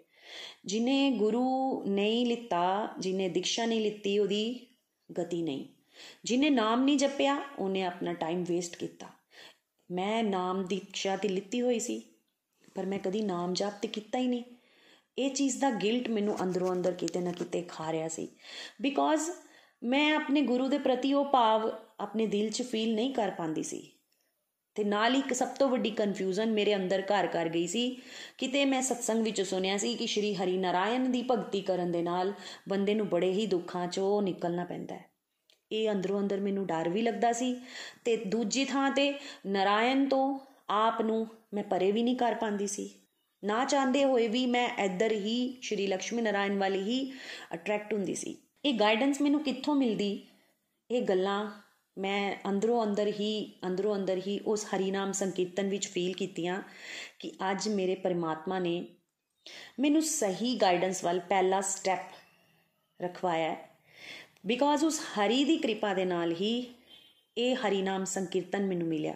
ਜਿਨੇ ਗੁਰੂ ਨਹੀਂ ਲਿੱਤਾ, ਜਿਨੇ ਦੀਕਸ਼ਾ ਨਹੀਂ ਲਿੱਤੀ, ਉਹਦੀ ਗਤੀ ਨਹੀਂ। ਜਿਨੇ ਨਾਮ ਨਹੀਂ ਜਪਿਆ, ਉਹਨੇ ਆਪਣਾ ਟਾਈਮ ਵੇਸਟ ਕੀਤਾ। ਮੈਂ ਨਾਮ ਦੀਕਸ਼ਾ ਤੇ ਲਿੱਤੀ ਹੋਈ ਸੀ, ਪਰ ਮੈਂ ਕਦੀ ਨਾਮ ਜਾਪ ਤੇ ਕੀਤਾ ਹੀ ਨਹੀਂ। ਇਹ ਚੀਜ਼ ਦਾ ਗਿਲਟ ਮੈਨੂੰ ਅੰਦਰੋਂ ਅੰਦਰ ਕਿਤੇ ਨਾ ਕਿਤੇ ਖਾ ਰਿਹਾ ਸੀ। ਬਿਕੋਜ਼ ਮੈਂ ਆਪਣੇ ਗੁਰੂ ਦੇ ਪ੍ਰਤੀ ਉਹ ਭਾਵ ਆਪਣੇ ਦਿਲ 'ਚ ਫੀਲ ਨਹੀਂ ਕਰ ਪਾਉਂਦੀ ਸੀ। ਤੇ ਨਾਲ ਹੀ ਇੱਕ ਸਭ ਤੋਂ ਵੱਡੀ ਕਨਫਿਊਜ਼ਨ ਮੇਰੇ ਅੰਦਰ ਘਰ ਕਰ ਗਈ ਸੀ। ਕਿਤੇ ਮੈਂ ਸਤਸੰਗ ਵਿੱਚ ਸੁਣਿਆ ਸੀ ਕਿ ਸ਼੍ਰੀ ਹਰੀ ਨਾਰਾਇਣ ਦੀ ਭਗਤੀ ਕਰਨ ਦੇ ਨਾਲ ਬੰਦੇ ਨੂੰ ਬੜੇ ਹੀ ਦੁੱਖਾਂ 'ਚੋਂ ਨਿਕਲਣਾ ਪੈਂਦਾ ਹੈ। ਇਹ ਅੰਦਰੋਂ ਅੰਦਰ ਮੈਨੂੰ ਡਰ ਵੀ ਲੱਗਦਾ ਸੀ ਤੇ ਦੂਜੀ ਥਾਂ ਤੇ ਨਾਰਾਇਣ ਤੋਂ ਆਪ ਨੂੰ ਮੈਂ ਪਰੇ ਵੀ ਨਹੀਂ ਕਰ ਪਾਉਂਦੀ ਸੀ। ਨਾ ਚਾਹੁੰਦੇ ਹੋਏ ਵੀ ਮੈਂ ਇੱਧਰ ਹੀ ਸ਼੍ਰੀ ਲక్ష్ਮੀ ਨਾਰਾਇਣ ਵਾਲੀ ਹੀ ਅਟਰੈਕਟ ਹੁੰਦੀ ਸੀ। ਇਹ ਗਾਈਡੈਂਸ ਮੈਨੂੰ ਕਿੱਥੋਂ ਮਿਲਦੀ? ਇਹ ਗੱਲਾਂ ਮੈਂ ਅੰਦਰੋਂ ਅੰਦਰ ਹੀ, ਅੰਦਰੋਂ ਅੰਦਰ ਹੀ ਉਸ ਹਰੀ ਨਾਮ ਸੰਕੀਰਤਨ ਵਿੱਚ ਫੀਲ ਕੀਤੀਆਂ ਕਿ ਅੱਜ ਮੇਰੇ ਪਰਮਾਤਮਾ ਨੇ ਮੈਨੂੰ ਸਹੀ ਗਾਈਡੈਂਸ ਵੱਲ ਪਹਿਲਾ ਸਟੈਪ ਰਖਵਾਇਆ ਬਿਕੋਜ਼ ਉਸ ਹਰੀ ਦੀ ਕਿਰਪਾ ਦੇ ਨਾਲ ਹੀ ਇਹ ਹਰੀ ਨਾਮ ਸੰਕੀਰਤਨ ਮੈਨੂੰ ਮਿਲਿਆ।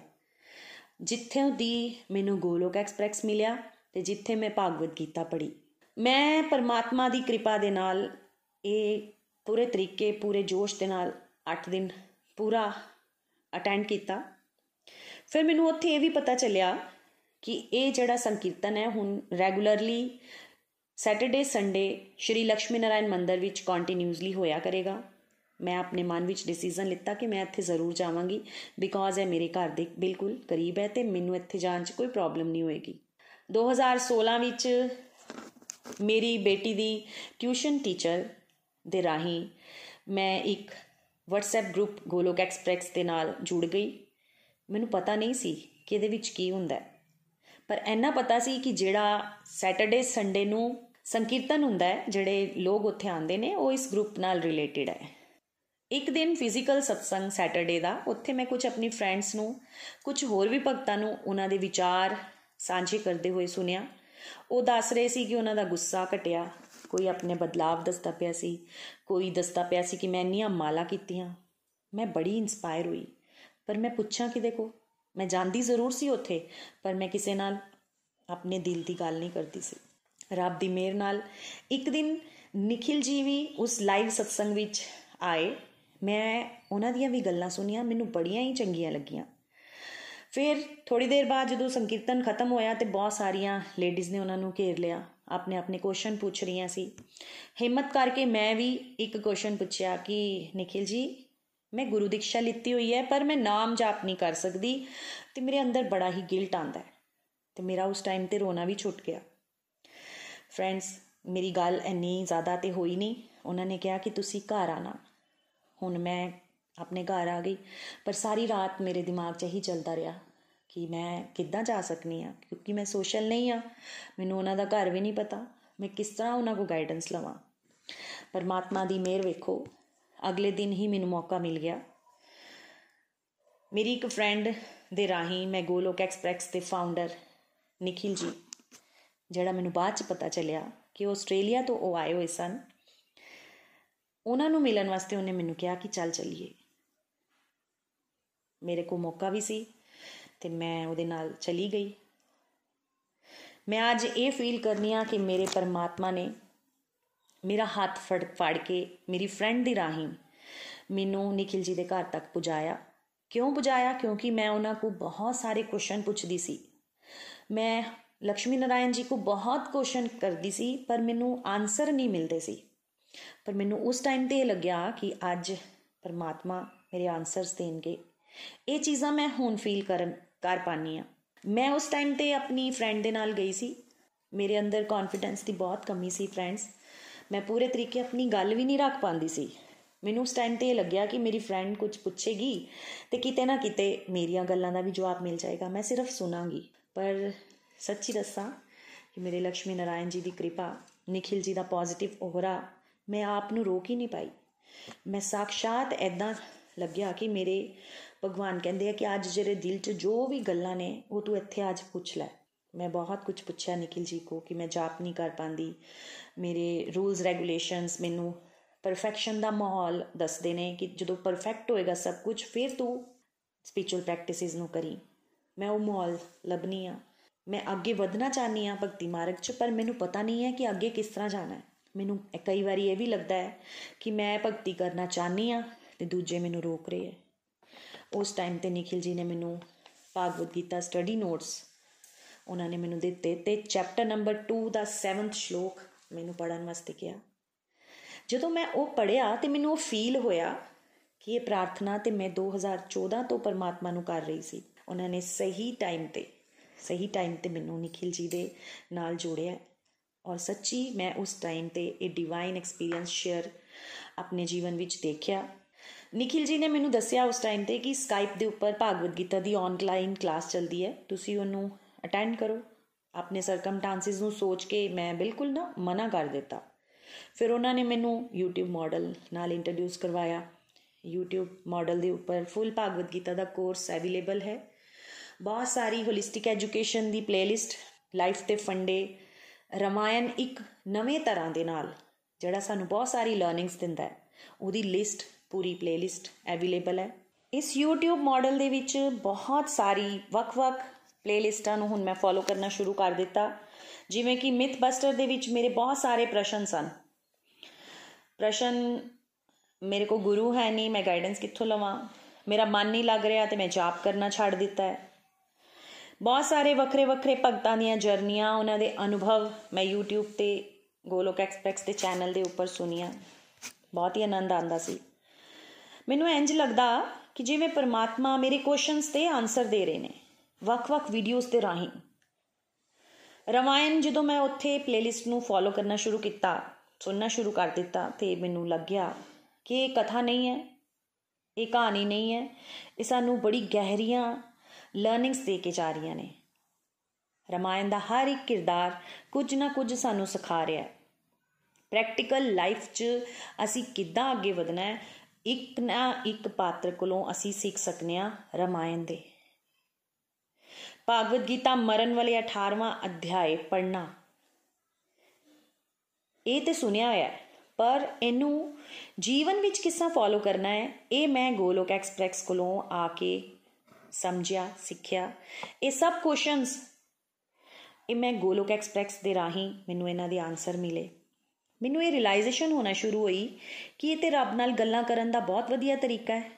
ਜਿੱਥੇ ਦੀ ਮੈਨੂੰ ਗੋਲੋਕ ਐਕਸਪ੍ਰੈਸ ਮਿਲਿਆ ਤੇ ਜਿੱਥੇ ਮੈਂ ਭਾਗਵਤ ਗੀਤਾ ਪੜ੍ਹੀ। ਮੈਂ ਪਰਮਾਤਮਾ ਦੀ ਕਿਰਪਾ ਦੇ ਨਾਲ ਇਹ ਪੂਰੇ ਤਰੀਕੇ, ਪੂਰੇ ਜੋਸ਼ ਦੇ ਨਾਲ 8 ਦਿਨ ਪੂਰਾ ਅਟੈਂਡ ਕੀਤਾ। ਫਿਰ ਮੈਨੂੰ ਉੱਥੇ ਇਹ ਵੀ ਪਤਾ ਚੱਲਿਆ ਕਿ ਇਹ ਜਿਹੜਾ ਸੰਕੀਰਤਨ ਹੈ, ਹੁਣ regularly Saturday Sunday Shri Lakshmi Narayan Mandir ਵਿੱਚ ਕੰਟੀਨਿਊਸਲੀ ਹੋਇਆ ਕਰੇਗਾ। ਮੈਂ ਆਪਣੇ ਮਨ ਵਿੱਚ ਡਿਸੀਜਨ ਲਿੱਤਾ ਕਿ ਮੈਂ ਇੱਥੇ ਜ਼ਰੂਰ ਜਾਵਾਂਗੀ ਬਿਕੋਜ਼ ਇਹ ਮੇਰੇ ਘਰ ਦੇ ਬਿਲਕੁਲ ਕਰੀਬ ਹੈ ਤੇ ਮੈਨੂੰ ਇੱਥੇ ਜਾਣ 'ਚ ਕੋਈ ਪ੍ਰੋਬਲਮ ਨਹੀਂ ਹੋਏਗੀ। 2016 ਵਿੱਚ ਮੇਰੀ ਬੇਟੀ ਦੀ ਟਿਊਸ਼ਨ ਟੀਚਰ ਦੇ ਰਾਹੀਂ ਮੈਂ ਇੱਕ WhatsApp ਗਰੁੱਪ ਗੋਲੋਕ ਐਕਸਪ੍ਰੈਸ ਦੇ ਨਾਲ ਜੁੜ ਗਈ। ਮੈਨੂੰ ਪਤਾ ਨਹੀਂ ਸੀ ਕਿ ਇਹਦੇ ਵਿੱਚ ਕੀ ਹੁੰਦਾ ਪਰ ਇੰਨਾ ਪਤਾ ਸੀ ਕਿ ਜਿਹੜਾ ਸੈਟਰਡੇ ਸੰਡੇ ਨੂੰ ਸੰਕੀਰਤਨ ਹੁੰਦਾ ਹੈ, ਜਿਹੜੇ ਲੋਕ ਉੱਥੇ ਆਉਂਦੇ ਨੇ, ਉਹ ਇਸ ਗਰੁੱਪ ਨਾਲ ਰਿਲੇਟਡ ਹੈ। ਇੱਕ ਦਿਨ ਫਿਜ਼ੀਕਲ ਸਤਸੰਗ ਸੈਟਰਡੇ ਦਾ, ਉੱਥੇ ਮੈਂ ਕੁਝ ਆਪਣੀ ਫਰੈਂਡਸ ਨੂੰ, ਕੁਝ ਹੋਰ ਵੀ ਭਗਤਾਂ ਨੂੰ ਉਹਨਾਂ ਦੇ ਵਿਚਾਰ ਸਾਂਝੇ ਕਰਦੇ ਹੋਏ ਸੁਨਿਆ ਉਹ ਦੱਸ ਰਹੇ ਸੀ ਕਿ ਉਹਨਾਂ ਦਾ ਗੁੱਸਾ ਘਟਿਆ। ਕੋਈ ਆਪਣੇ ਬਦਲਾਵ ਦੱਸਦਾ ਪਿਆ ਸੀ, ਕੋਈ ਦੱਸਦਾ ਪਿਆ ਸੀ ਕਿ ਮੈਂ ਇੰਨੀਆਂ ਮਾਲਾ ਕੀਤੀਆਂ। ਮੈਂ ਬੜੀ ਇਨਸਪਾਇਰ ਹੋਈ। ਪਰ ਮੈਂ ਪੁੱਛਾਂ ਕਿਦੇ ਕੋ ਮੈਂ ਜਾਂਦੀ ਜ਼ਰੂਰ ਸੀ ਉੱਥੇ, ਪਰ ਮੈਂ ਕਿਸੇ ਨਾਲ ਆਪਣੇ ਦਿਲ ਦੀ ਗੱਲ ਨਹੀਂ ਕਰਦੀ ਸੀ। ਰੱਬ ਦੀ ਮਿਹਰ ਨਾਲ ਇੱਕ ਦਿਨ ਨikhil ji ਵੀ ਉਸ ਲਾਈਵ ਸਤਸੰਗ ਵਿੱਚ ਆਏ। ਮੈਂ ਉਹਨਾਂ ਦੀਆਂ ਵੀ ਗੱਲਾਂ ਸੁਣੀਆਂ, ਮੈਨੂੰ ਬੜੀਆਂ ਹੀ ਚੰਗੀਆਂ ਲੱਗੀਆਂ। ਫਿਰ ਥੋੜੀ ਦੇਰ ਬਾਅਦ ਜਦੋਂ ਸੰਕੀਰਤਨ ਖਤਮ ਹੋਇਆ ਤੇ ਬਹੁਤ ਸਾਰੀਆਂ ਲੇਡੀਜ਼ ਨੇ ਉਹਨਾਂ ਨੂੰ ਘੇਰ ਲਿਆ। ਆਪਣੇ ਆਪਣੇ ਕੁਐਸਚਨ ਪੁੱਛ ਰਹੀਆਂ ਸੀ। ਹਿੰਮਤ ਕਰਕੇ ਮੈਂ ਵੀ ਇੱਕ ਕੁਐਸਚਨ ਪੁੱਛਿਆ ਕਿ, ਨikhil ji ਮੈਂ ਗੁਰੂ ਦੀਕਸ਼ਾ ਲਿੱਤੀ ਹੋਈ ਹੈ, ਪਰ ਮੈਂ ਨਾਮ ਜਾਪ ਨਹੀਂ ਕਰ ਸਕਦੀ ਤੇ ਮੇਰੇ ਅੰਦਰ ਬੜਾ ਹੀ ਗਿਲਟ ਆਂਦਾ ਹੈ ਤੇ ਮੇਰਾ ਉਸ ਟਾਈਮ ਤੇ ਰੋਣਾ ਵੀ ਛੁੱਟ ਗਿਆ। ਫਰੈਂਡਸ ਮੇਰੀ ਗੱਲ ਇੰਨੀ ਜ਼ਿਆਦਾ ਤੇ ਹੋਈ ਨਹੀਂ। ਉਹਨਾਂ ਨੇ ਕਿਹਾ ਕਿ ਤੁਸੀਂ ਘਰ ਆਣਾ ਹੁਣ ਮੈਂ ਆਪਣੇ ਘਰ ਆ ਗਈ, ਪਰ ਸਾਰੀ ਰਾਤ ਮੇਰੇ ਦਿਮਾਗ 'ਚ ਇਹੀ ਚੱਲਦਾ ਰਿਹਾ। ਕਿ ਮੈਂ ਕਿੱਦਾਂ ਜਾ ਸਕਨੀ ਆ ਕਿਉਂਕਿ ਮੈਂ ਸੋਸ਼ਲ ਨਹੀਂ ਆ ਮੈਨੂੰ ਉਹਨਾਂ ਦਾ ਘਰ ਵੀ ਨਹੀਂ ਪਤਾ। ਮੈਂ ਕਿਸ ਤਰ੍ਹਾਂ ਉਹਨਾਂ ਕੋ ਗਾਈਡੈਂਸ ਲਵਾਂ? ਪਰਮਾਤਮਾ ਦੀ ਮਿਹਰ ਵੇਖੋ। ਅਗਲੇ ਦਿਨ ਹੀ ਮੈਨੂੰ ਮੌਕਾ ਮਿਲ ਗਿਆ। ਮੇਰੀ ਇੱਕ ਫਰੈਂਡ ਦੇ ਰਾਹੀਂ ਮੈਂ ਗੋਲੋਕ ਐਕਸਪ੍ਰੈਸ ਦੇ ਫਾਊਂਡਰ ਨikhil ji ਜਿਹੜਾ ਮੈਨੂੰ ਬਾਅਦ ਚ ਪਤਾ ਚੱਲਿਆ ਕਿ ਆਸਟ੍ਰੇਲੀਆ ਤੋਂ ਉਹ ਆਏ ਹੋਏ ਸਨ। ਉਹਨਾਂ ਨੂੰ ਮਿਲਣ ਵਾਸਤੇ ਉਹਨੇ ਮੈਨੂੰ ਕਿਹਾ ਕਿ ਚੱਲ ਚੱਲੀਏ। ਮੇਰੇ ਕੋ ਮੌਕਾ ਵੀ ਸੀ। ਤੇ ਮੈਂ ਉਹਦੇ ਨਾਲ ਚਲੀ ਗਈ। ਮੈਂ ਅੱਜ ਇਹ ਫੀਲ ਕਰਨੀ ਆ ਕਿ ਮੇਰੇ ਪਰਮਾਤਮਾ ਨੇ ਮੇਰਾ ਹੱਥ ਫੜ ਫੜ ਕੇ ਮੇਰੀ ਫਰੈਂਡ ਦੀ ਰਾਹੀਂ ਮੈਨੂੰ ਨikhil ji ਦੇ ਘਰ ਤੱਕ ਪੁਜਾਇਆ। ਕਿਉਂ ਪੁਜਾਇਆ? ਕਿਉਂਕਿ ਮੈਂ ਉਹਨਾਂ ਕੋ ਬਹੁਤ ਸਾਰੇ ਕੁਐਸਚਨ ਪੁੱਛਦੀ ਸੀ। ਮੈਂ ਲక్ష్ਮੀ ਨਾਰਾਇਣ ਜੀ ਕੋ ਬਹੁਤ ਕੁਐਸਚਨ ਕਰਦੀ ਸੀ, ਪਰ ਮੈਨੂੰ ਆਨਸਰ ਨਹੀਂ ਮਿਲਦੇ ਸੀ। ਪਰ ਮੈਨੂੰ ਉਸ ਟਾਈਮ ਤੇ ਇਹ ਲੱਗਿਆ ਕਿ ਅੱਜ ਪਰਮਾਤਮਾ ਮੇਰੇ ਆਨਸਰਸ ਦੇਣਗੇ। ਇਹ ਚੀਜ਼ਾਂ ਮੈਂ ਹੁਣ ਫੀਲ ਕਰਨ ਕਰ ਪਾਨੀ ਆ। ਮੈਂ ਉਸ ਟਾਈਮ ਤੇ ਆਪਣੀ ਫਰੈਂਡ ਦੇ ਨਾਲ ਗਈ ਸੀ। ਮੇਰੇ ਅੰਦਰ ਕੌਨਫੀਡੈਂਸ ਦੀ ਬਹੁਤ ਕਮੀ ਸੀ ਫਰੈਂਡਸ ਮੈਂ ਪੂਰੇ ਤਰੀਕੇ ਆਪਣੀ ਗੱਲ ਵੀ ਨਹੀਂ ਰੱਖ ਪਾਉਂਦੀ ਸੀ। ਮੈਨੂੰ ਉਸ ਟਾਈਮ ਤੇ ਇਹ ਲੱਗਿਆ ਕਿ ਮੇਰੀ ਫਰੈਂਡ ਕੁਝ ਪੁੱਛੇਗੀ ਤੇ ਕਿਤੇ ਨਾ ਕਿਤੇ ਮੇਰੀਆਂ ਗੱਲਾਂ ਦਾ ਵੀ ਜਵਾਬ ਮਿਲ ਜਾਏਗਾ। ਮੈਂ ਸਿਰਫ ਸੁਣਾਂਗੀ। ਪਰ ਸੱਚੀ ਦੱਸਾਂ ਕਿ ਮੇਰੇ ਲక్ష్ਮੀ ਨਾਰਾਇਣ ਜੀ ਦੀ ਕਿਰਪਾ, ਨikhil ਜੀ ਦਾ ਪੋਜ਼ਿਟਿਵ ਔਰਾ ਮੈਂ ਆਪ ਨੂੰ ਰੋਕ ਹੀ ਨਹੀਂ ਪਾਈ। ਮੈਂ ਸਾਖਸ਼ਾਤ ਐਦਾਂ ਲੱਗਿਆ ਕਿ ਮੇਰੇ ਭਗਵਾਨ ਕਹਿੰਦੇ ਆ ਕਿ ਅੱਜ ਜਿਹੜੇ ਦਿਲ 'ਚ ਜੋ ਵੀ ਗੱਲਾਂ ਨੇ, ਉਹ ਤੂੰ ਇੱਥੇ ਅੱਜ ਪੁੱਛ ਲੈ। ਮੈਂ ਬਹੁਤ ਕੁਝ ਪੁੱਛਿਆ ਨikhil ਜੀ ਕੋ ਕਿ ਮੈਂ ਜਾਪ ਨਹੀਂ ਕਰ ਪਾਂਦੀ। ਮੇਰੇ ਰੂਲਸ ਰੈਗੂਲੇਸ਼ਨਸ ਮੈਨੂੰ ਪਰਫੈਕਸ਼ਨ ਦਾ ਮਾਹੌਲ ਦੱਸਦੇ ਨੇ ਕਿ ਜਦੋਂ ਪਰਫੈਕਟ ਹੋਏਗਾ ਸਭ ਕੁਝ ਫਿਰ ਤੂੰ ਸਪਿਰਚੁਅਲ ਪ੍ਰੈਕਟਿਸਿਸ ਨੂੰ ਕਰੀ। ਮੈਂ ਉਹ ਮਾਹੌਲ ਲੱਭਨੀ ਆ। ਮੈਂ ਅੱਗੇ ਵਧਣਾ ਚਾਹਨੀ ਆ ਭਗਤੀ ਮਾਰਗ 'ਚ, ਪਰ ਮੈਨੂੰ ਪਤਾ ਨਹੀਂ ਹੈ ਕਿ ਅੱਗੇ ਕਿਸ ਤਰ੍ਹਾਂ ਜਾਣਾ ਹੈ। ਮੈਨੂੰ ਕਈ ਵਾਰੀ ਇਹ ਵੀ ਲੱਗਦਾ ਹੈ ਕਿ ਮੈਂ ਭਗਤੀ ਕਰਨਾ ਚਾਹਨੀ ਆ ਤੇ ਦੂਜੇ ਮੈਨੂੰ ਰੋਕ ਰਹੇ ਹੈ। ਉਸ ਟਾਈਮ ਤੇ ਨikhil ji ਨੇ ਮੈਨੂੰ ਭਾਗਵਤ ਗੀਤਾ ਸਟੱਡੀ ਨੋਟਸ ਉਹਨਾਂ ਨੇ ਮੈਨੂੰ ਦਿੱਤੇ ਤੇ ਚੈਪਟਰ ਨੰਬਰ 2 ਦਾ 7th ਸ਼ਲੋਕ ਮੈਨੂੰ ਪੜਨ ਵਾਸਤੇ ਕਿਹਾ। ਜਦੋਂ ਮੈਂ ਉਹ ਪੜਿਆ ਤੇ ਮੈਨੂੰ ਉਹ ਫੀਲ ਹੋਇਆ ਕਿ ਇਹ ਪ੍ਰਾਰਥਨਾ ਤੇ ਮੈਂ 2014 ਤੋਂ ਪਰਮਾਤਮਾ ਨੂੰ ਕਰ ਰਹੀ ਸੀ। ਉਹਨਾਂ ਨੇ ਸਹੀ ਟਾਈਮ ਤੇ, ਸਹੀ ਟਾਈਮ ਤੇ ਮੈਨੂੰ ਨikhil ji ਦੇ ਨਾਲ ਜੋੜਿਆ ਔਰ ਸੱਚੀ ਮੈਂ ਉਸ ਟਾਈਮ ਤੇ ਇਹ ਡਿਵਾਈਨ ਐਕਸਪੀਰੀਅੰਸ ਸ਼ੇਅਰ ਆਪਣੇ ਜੀਵਨ ਵਿੱਚ ਦੇਖਿਆ। ਨikhil ji ਨੇ ਮੈਨੂੰ ਦੱਸਿਆ ਉਸ ਟਾਈਮ ਤੇ ਕਿ ਸਕਾਈਪ ਦੇ ਉੱਪਰ ਭਾਗਵਤ ਗੀਤਾ ਦੀ ਆਨਲਾਈਨ ਕਲਾਸ ਚੱਲਦੀ ਹੈ। ਤੁਸੀਂ ਉਹਨੂੰ ਅਟੈਂਡ ਕਰੋ। ਆਪਣੇ ਸਰਕਮਟੈਂਸਸ ਨੂੰ ਸੋਚ ਕੇ ਮੈਂ ਬਿਲਕੁਲ ਨਾ ਮਨਾ ਕਰ ਦਿੱਤਾ। ਫਿਰ ਉਹਨਾਂ ਨੇ ਮੈਨੂੰ YouTube ਮਾਡਲ ਨਾਲ ਇੰਟਰੋਡਿਊਸ ਕਰਵਾਇਆ। YouTube ਮਾਡਲ ਦੇ ਉੱਪਰ ਫੁੱਲ ਭਾਗਵਤ ਗੀਤਾ ਦਾ ਕੋਰਸ ਅਵੇਲੇਬਲ ਹੈ। ਬਹੁਤ ਸਾਰੀ ਹੋਲਿਸਟਿਕ ਐਜੂਕੇਸ਼ਨ ਦੀ ਪਲੇਲਿਸਟ ਲਾਈਫ ਤੇ ਫੰਡੇ ਰਮਾਇਣ ਇੱਕ ਨਵੇਂ ਤਰ੍ਹਾਂ ਦੇ ਨਾਲ, ਜਿਹੜਾ ਸਾਨੂੰ ਬਹੁਤ ਸਾਰੀ ਲਰਨਿੰਗਸ ਦਿੰਦਾ ਹੈ। ਉਹਦੀ ਲਿਸਟ ਪੂਰੀ ਪਲੇਲਿਸਟ ਅਵੇਲੇਬਲ ਹੈ। ਇਸ YouTube ਮਾਡਲ ਦੇ ਵਿੱਚ ਬਹੁਤ ਸਾਰੀ ਵੱਖ-ਵੱਖ ਪਲੇਲਿਸਟਾਂ ਨੂੰ ਹੁਣ ਮੈਂ ਫੋਲੋ ਕਰਨਾ ਸ਼ੁਰੂ ਕਰ ਦਿੱਤਾ। ਜਿਵੇਂ ਕਿ ਮਿਥ ਬਸਟਰ ਦੇ ਵਿੱਚ ਮੇਰੇ ਬਹੁਤ ਸਾਰੇ ਪ੍ਰਸ਼ਨ ਸਨ। ਪ੍ਰਸ਼ਨ, ਮੇਰੇ ਕੋ ਗੁਰੂ ਹੈ ਨਹੀਂ, ਮੈਂ ਗਾਈਡੈਂਸ ਕਿੱਥੋਂ ਲਵਾਂ? ਮੇਰਾ ਮਨ ਨਹੀਂ ਲੱਗ ਰਿਹਾ ਤੇ ਮੈਂ ਜਾਪ ਕਰਨਾ ਛੱਡ ਦਿੱਤਾ ਹੈ। ਬਹੁਤ ਸਾਰੇ ਵੱਖਰੇ ਵੱਖਰੇ ਭਗਤਾਂ ਦੀਆਂ ਜਰਨੀਆਂ, ਉਹਨਾਂ ਦੇ ਅਨੁਭਵ ਮੈਂ YouTube ਤੇ ਗੋਲੋਕ ਐਕਸਪ੍ਰੈਸ ਦੇ ਚੈਨਲ ਦੇ ਉੱਪਰ ਸੁਨੀਆਂ ਬਹੁਤ ਹੀ ਆਨੰਦ ਆਂਦਾ ਸੀ। ਮੈਨੂੰ ਇੰਜ ਲੱਗਦਾ ਕਿ ਜਿਵੇਂ ਪਰਮਾਤਮਾ ਮੇਰੇ ਕੁਐਸਚਨਸ ਤੇ ਆਨਸਰ ਦੇ ਰਹੇ ਨੇ, ਵੱਖ-ਵੱਖ ਵੀਡੀਓਜ਼ ਦੇ ਰਾਹੀਂ। ਰਮਾਇਣ ਜਦੋਂ ਮੈਂ ਉੱਥੇ ਪਲੇਲਿਸਟ ਨੂੰ ਫੋਲੋ ਕਰਨਾ ਸ਼ੁਰੂ ਕੀਤਾ, ਸੁਣਨਾ ਸ਼ੁਰੂ ਕਰ ਦਿੱਤਾ ਤੇ ਮੈਨੂੰ ਲੱਗਿਆ ਕਿ ਇਹ ਕਥਾ ਨਹੀਂ ਹੈ, ਇਹ ਕਹਾਣੀ ਨਹੀਂ ਹੈ, ਇਹ ਸਾਨੂੰ ਬੜੀ ਗਹਿਰੀਆਂ ਲਰਨਿੰਗਸ ਦੇ ਕੇ ਜਾ ਰਹੀਆਂ ਨੇ। ਰਮਾਇਣ ਦਾ ਹਰ ਇੱਕ ਕਿਰਦਾਰ ਕੁਝ ਨਾ ਕੁਝ ਸਾਨੂੰ ਸਿਖਾ ਰਿਹਾ ਹੈ। ਪ੍ਰੈਕਟੀਕਲ ਲਾਈਫ 'ਚ ਅਸੀਂ ਕਿੱਦਾਂ ਅੱਗੇ ਵਧਣਾ ਹੈ ਇੱਕ ਨਾ ਇੱਕ ਪਾਤਰ ਕੋਲੋਂ ਅਸੀਂ ਸਿੱਖ ਸਕਨੇ ਆ ਰਮਾਇਣ ਦੇ। ਭਾਗਵਤ ਗੀਤਾ ਮਰਨ ਵਾਲੇ 18ਵਾਂ ਅਧਿਆਇ ਪੜਨਾ ਇਹ ਤੇ ਸੁਣਿਆ ਹੋਇਆ ਪਰ ਇਹਨੂੰ ਜੀਵਨ ਵਿੱਚ ਕਿੱਸਾ ਫੋਲੋ ਕਰਨਾ ਹੈ, ਇਹ ਮੈਂ ਗੋਲੋਕ ਐਕਸਪ੍ਰੈਸ ਕੋਲੋਂ ਆ ਕੇ ਸਮਝਿਆ, ਸਿੱਖਿਆ। ਇਹ ਸਭ ਕੁਐਸਚਨਸ ਇਹ ਮੈਂ ਗੋਲੋਕ ਐਕਸਪ੍ਰੈਸ ਦੇ ਰਾਹੀਂ ਮੈਨੂੰ ਇਹਨਾਂ ਦੇ ਆਨਸਰ ਮਿਲੇ। ਮੈਨੂੰ ਇਹ ਰਿਅਲਾਈਜੇਸ਼ਨ ਹੋਣਾ ਸ਼ੁਰੂ ਹੋਈ ਕਿ ਇਹ ਤੇ ਰੱਬ ਨਾਲ ਗੱਲਾਂ ਕਰਨ ਦਾ ਬਹੁਤ ਵਧੀਆ ਤਰੀਕਾ ਹੈ।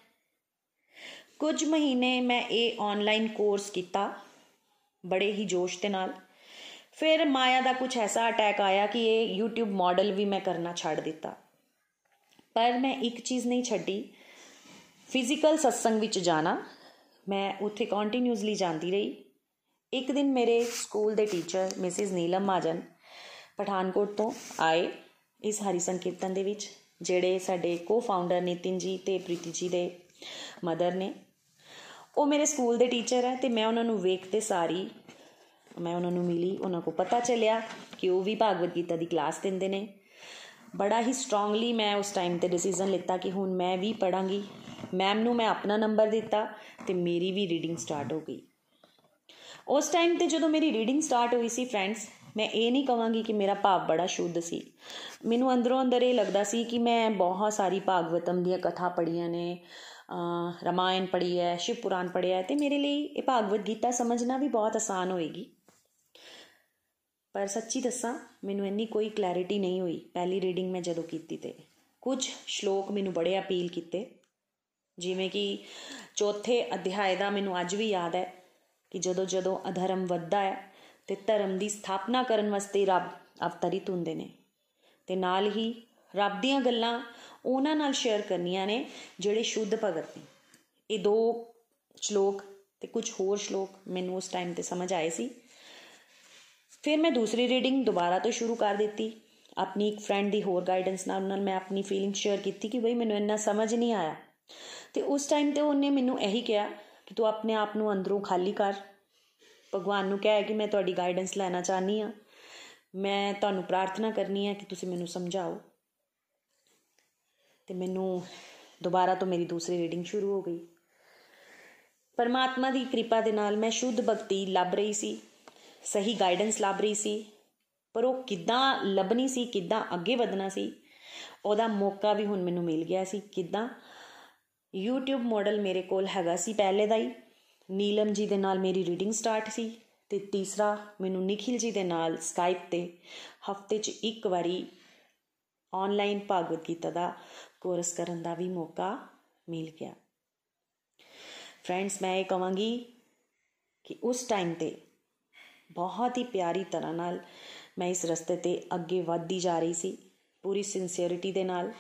ਕੁਝ ਮਹੀਨੇ ਮੈਂ ਇਹ ਆਨਲਾਈਨ ਕੋਰਸ ਕੀਤਾ, ਬੜੇ ਹੀ ਜੋਸ਼ ਦੇ ਨਾਲ। ਫਿਰ ਮਾਇਆ ਦਾ ਕੁਝ ਐਸਾ ਅਟੈਕ ਆਇਆ ਕਿ ਇਹ YouTube ਮਾਡਲ ਵੀ ਮੈਂ ਕਰਨਾ ਛੱਡ ਦਿੱਤਾ। ਪਰ ਮੈਂ ਇੱਕ ਚੀਜ਼ ਨਹੀਂ ਛੱਡੀ ਫਿਜ਼ੀਕਲ ਸਤਸੰਗ ਵਿੱਚ ਜਾਣਾ। ਮੈਂ ਉੱਥੇ ਕੰਟੀਨਿਊਸਲੀ ਜਾਂਦੀ ਰਹੀ। ਇੱਕ ਦਿਨ ਮੇਰੇ ਸਕੂਲ ਦੇ ਟੀਚਰ ਮਿਸਿਸ ਨੀਲਮ ਮਾਜਨ ਪਠਾਨਕੋਟ ਤੋਂ ਆਏ। ਇਸ ਹਰੀ ਸੰਕੀਰਤਨ ਦੇ ਵਿੱਚ, ਜਿਹੜੇ ਸਾਡੇ ਕੋ-ਫਾਊਂਡਰ ਨਿਤਿਨ ਜੀ ਤੇ ਪ੍ਰੀਤੀ ਜੀ ਦੇ ਮਦਰ ਨੇ। ਉਹ ਮੇਰੇ ਸਕੂਲ ਦੇ ਟੀਚਰ ਹੈ ਤੇ ਮੈਂ ਉਹਨਾਂ ਨੂੰ ਵੇਖਦੇ ਸਾਰੀ, ਮੈਂ ਉਹਨਾਂ ਨੂੰ ਮਿਲੀ, ਉਹਨਾਂ ਕੋ ਪਤਾ ਚੱਲਿਆ ਕਿ ਉਹ ਵੀ ਭਾਗਵਤ ਗੀਤਾ ਦੀ ਕਲਾਸ ਦਿੰਦੇ ਨੇ। ਬੜਾ ਹੀ ਸਟਰੋਂਗਲੀ ਮੈਂ ਉਸ ਟਾਈਮ ਤੇ ਡਿਸੀਜਨ ਲਿੱਤਾ ਕਿ ਹੁਣ ਮੈਂ ਵੀ ਪੜਾਂਗੀ ਮੈਮ ਨੂੰ ਮੈਂ ਆਪਣਾ ਨੰਬਰ ਦਿੱਤਾ ਤੇ ਮੇਰੀ ਵੀ ਰੀਡਿੰਗ ਸਟਾਰਟ ਹੋ ਗਈ। ਉਸ ਟਾਈਮ ਤੇ ਜਦੋਂ ਮੇਰੀ ਰੀਡਿੰਗ ਸਟਾਰਟ ਹੋਈ ਸੀ ਫਰੈਂਡਸ ਮੈਂ ਇਹ ਨਹੀਂ ਕਵਾਂਗੀ ਕਿ ਮੇਰਾ ਭਾਵ ਬੜਾ ਸ਼ੁੱਧ ਸੀ। ਮੈਨੂੰ ਅੰਦਰੋਂ ਅੰਦਰ ਇਹ ਲੱਗਦਾ ਸੀ ਕਿ ਮੈਂ ਬਹੁਤ ਸਾਰੀ ਭਾਗਵਤਮ ਦੀਆਂ ਕਥਾ ਪੜੀਆਂ ਨੇ ਰਮਾਇਣ ਪੜ੍ਹੀ ਹੈ, ਸ਼ਿਵ ਪੁਰਾਣ ਪੜ੍ਹਿਆ ਹੈ ਤੇ ਮੇਰੇ ਲਈ ਇਹ ਭਾਗਵਤ ਗੀਤਾ ਸਮਝਣਾ ਵੀ ਬਹੁਤ ਆਸਾਨ ਹੋਏਗੀ। ਪਰ ਸੱਚੀ ਦੱਸਾਂ, ਮੈਨੂੰ ਇੰਨੀ ਕੋਈ ਕਲੈਰਿਟੀ ਨਹੀਂ ਹੋਈ ਪਹਿਲੀ ਰੀਡਿੰਗ ਮੈਂ ਜਦੋਂ ਕੀਤੀ ਤੇ। ਕੁਝ ਸ਼ਲੋਕ ਮੈਨੂੰ ਬੜੇ ਅਪੀਲ ਕੀਤੇ, ਜਿਵੇਂ ਕਿ ਚੌਥੇ ਅਧਿਆਇ ਦਾ ਮੈਨੂੰ ਅੱਜ ਵੀ ਯਾਦ ਹੈ ਕਿ ਜਦੋਂ ਜਦੋਂ ਅਧਰਮ ਵੱਧਦਾ ਹੈ ਤੇ ਧਰਮ ਦੀ ਸਥਾਪਨਾ ਕਰਨ ਵਾਸਤੇ ਰੱਬ ਅਵਤਰਿਤ ਹੁੰਦੇ ਨੇ। ਤੇ ਨਾਲ ਹੀ ਰੱਬ ਦੀਆਂ ਗੱਲਾਂ ਉਹਨਾਂ ਨਾਲ ਸ਼ੇਅਰ ਕਰਨੀਆਂ ਨੇ ਜਿਹੜੇ ਸ਼ੁੱਧ ਭਗਤ ਨੇ। ਇਹ ਦੋ ਸ਼ਲੋਕ ਤੇ ਕੁਝ ਹੋਰ ਸ਼ਲੋਕ ਮੈਨੂੰ ਉਸ ਟਾਈਮ ਤੇ ਸਮਝ ਆਏ ਸੀ। ਫਿਰ ਮੈਂ ਦੂਸਰੀ ਰੀਡਿੰਗ ਦੁਬਾਰਾ ਤੋਂ ਸ਼ੁਰੂ ਕਰ ਦਿੱਤੀ। ਆਪਣੀ ਇੱਕ ਫਰੈਂਡ ਦੀ ਹੋਰ ਗਾਈਡੈਂਸ ਨਾਲ ਉਹਨਾਂ ਨਾਲ ਮੈਂ ਆਪਣੀ ਫੀਲਿੰਗ ਸ਼ੇਅਰ ਕੀਤੀ ਕਿ ਬਈ ਮੈਨੂੰ ਇੰਨਾ ਸਮਝ ਨਹੀਂ ਆਇਆ। ਤੇ ਉਸ ਟਾਈਮ ਤੇ ਉਹਨੇ ਮੈਨੂੰ ਇਹੀ ਕਿਹਾ ਕਿ ਤੂੰ ਆਪਣੇ ਆਪ ਨੂੰ ਅੰਦਰੋਂ ਖਾਲੀ ਕਰ। ਭਗਵਾਨ ਨੂੰ ਕਹਿ ਕਿ ਮੈਂ ਤੁਹਾਡੀ ਗਾਈਡੈਂਸ ਲੈਣਾ ਚਾਹਨੀ ਆ ਮੈਂ ਤੁਹਾਨੂੰ ਪ੍ਰਾਰਥਨਾ ਕਰਨੀ ਹੈ ਕਿ ਤੁਸੀਂ ਮੈਨੂੰ ਸਮਝਾਓ। ਤੇ ਮੈਨੂੰ ਦੁਬਾਰਾ ਤੋਂ ਮੇਰੀ ਦੂਸਰੀ ਰੀਡਿੰਗ ਸ਼ੁਰੂ ਹੋ ਗਈ। ਪਰਮਾਤਮਾ ਦੀ ਕਿਰਪਾ ਦੇ ਨਾਲ ਮੈਂ ਸ਼ੁੱਧ ਭਗਤੀ ਲੱਭ ਰਹੀ ਸੀ, ਸਹੀ ਗਾਈਡੈਂਸ ਲੱਭ ਰਹੀ ਸੀ, ਪਰ ਉਹ ਕਿੱਦਾਂ ਲੱਭਣੀ ਸੀ, ਕਿੱਦਾਂ ਅੱਗੇ ਵਧਣਾ ਸੀ, ਉਹਦਾ ਮੌਕਾ ਵੀ ਹੁਣ ਮੈਨੂੰ ਮਿਲ ਗਿਆ ਸੀ। ਕਿੱਦਾਂ? YouTube ਮਾਡਲ ਮੇਰੇ ਕੋਲ ਹੈਗਾ ਸੀ ਪਹਿਲੇ ਦਾ ਹੀ। ਨੀਲਮ ਜੀ ਦੇ ਨਾਲ ਮੇਰੀ ਰੀਡਿੰਗ ਸਟਾਰਟ ਸੀ ਤੇ ਤੀਸਰਾ ਮੈਨੂੰ ਨikhil ਜੀ ਦੇ ਨਾਲ ਸਕਾਈਪ ਤੇ ਹਫ਼ਤੇ 'ਚ ਇੱਕ ਵਾਰੀ ਆਨਲਾਈਨ ਭਾਗਵਤ ਗੀਤਾ ਦਾ ਕੋਰਸ ਕਰਨ ਦਾ ਵੀ ਮੌਕਾ ਮਿਲ ਗਿਆ। ਫਰੈਂਡਸ ਮੈਂ ਇਹ ਕਹਾਂਗੀ ਕਿ ਉਸ ਟਾਈਮ ਤੇ ਬਹੁਤ ਹੀ ਪਿਆਰੀ ਤਰ੍ਹਾਂ ਨਾਲ ਮੈਂ ਇਸ ਰਸਤੇ ਤੇ ਅੱਗੇ ਵਧਦੀ ਜਾ ਰਹੀ ਸੀ, ਪੂਰੀ ਸਿੰਸੀਅਰਿਟੀ ਦੇ ਨਾਲ।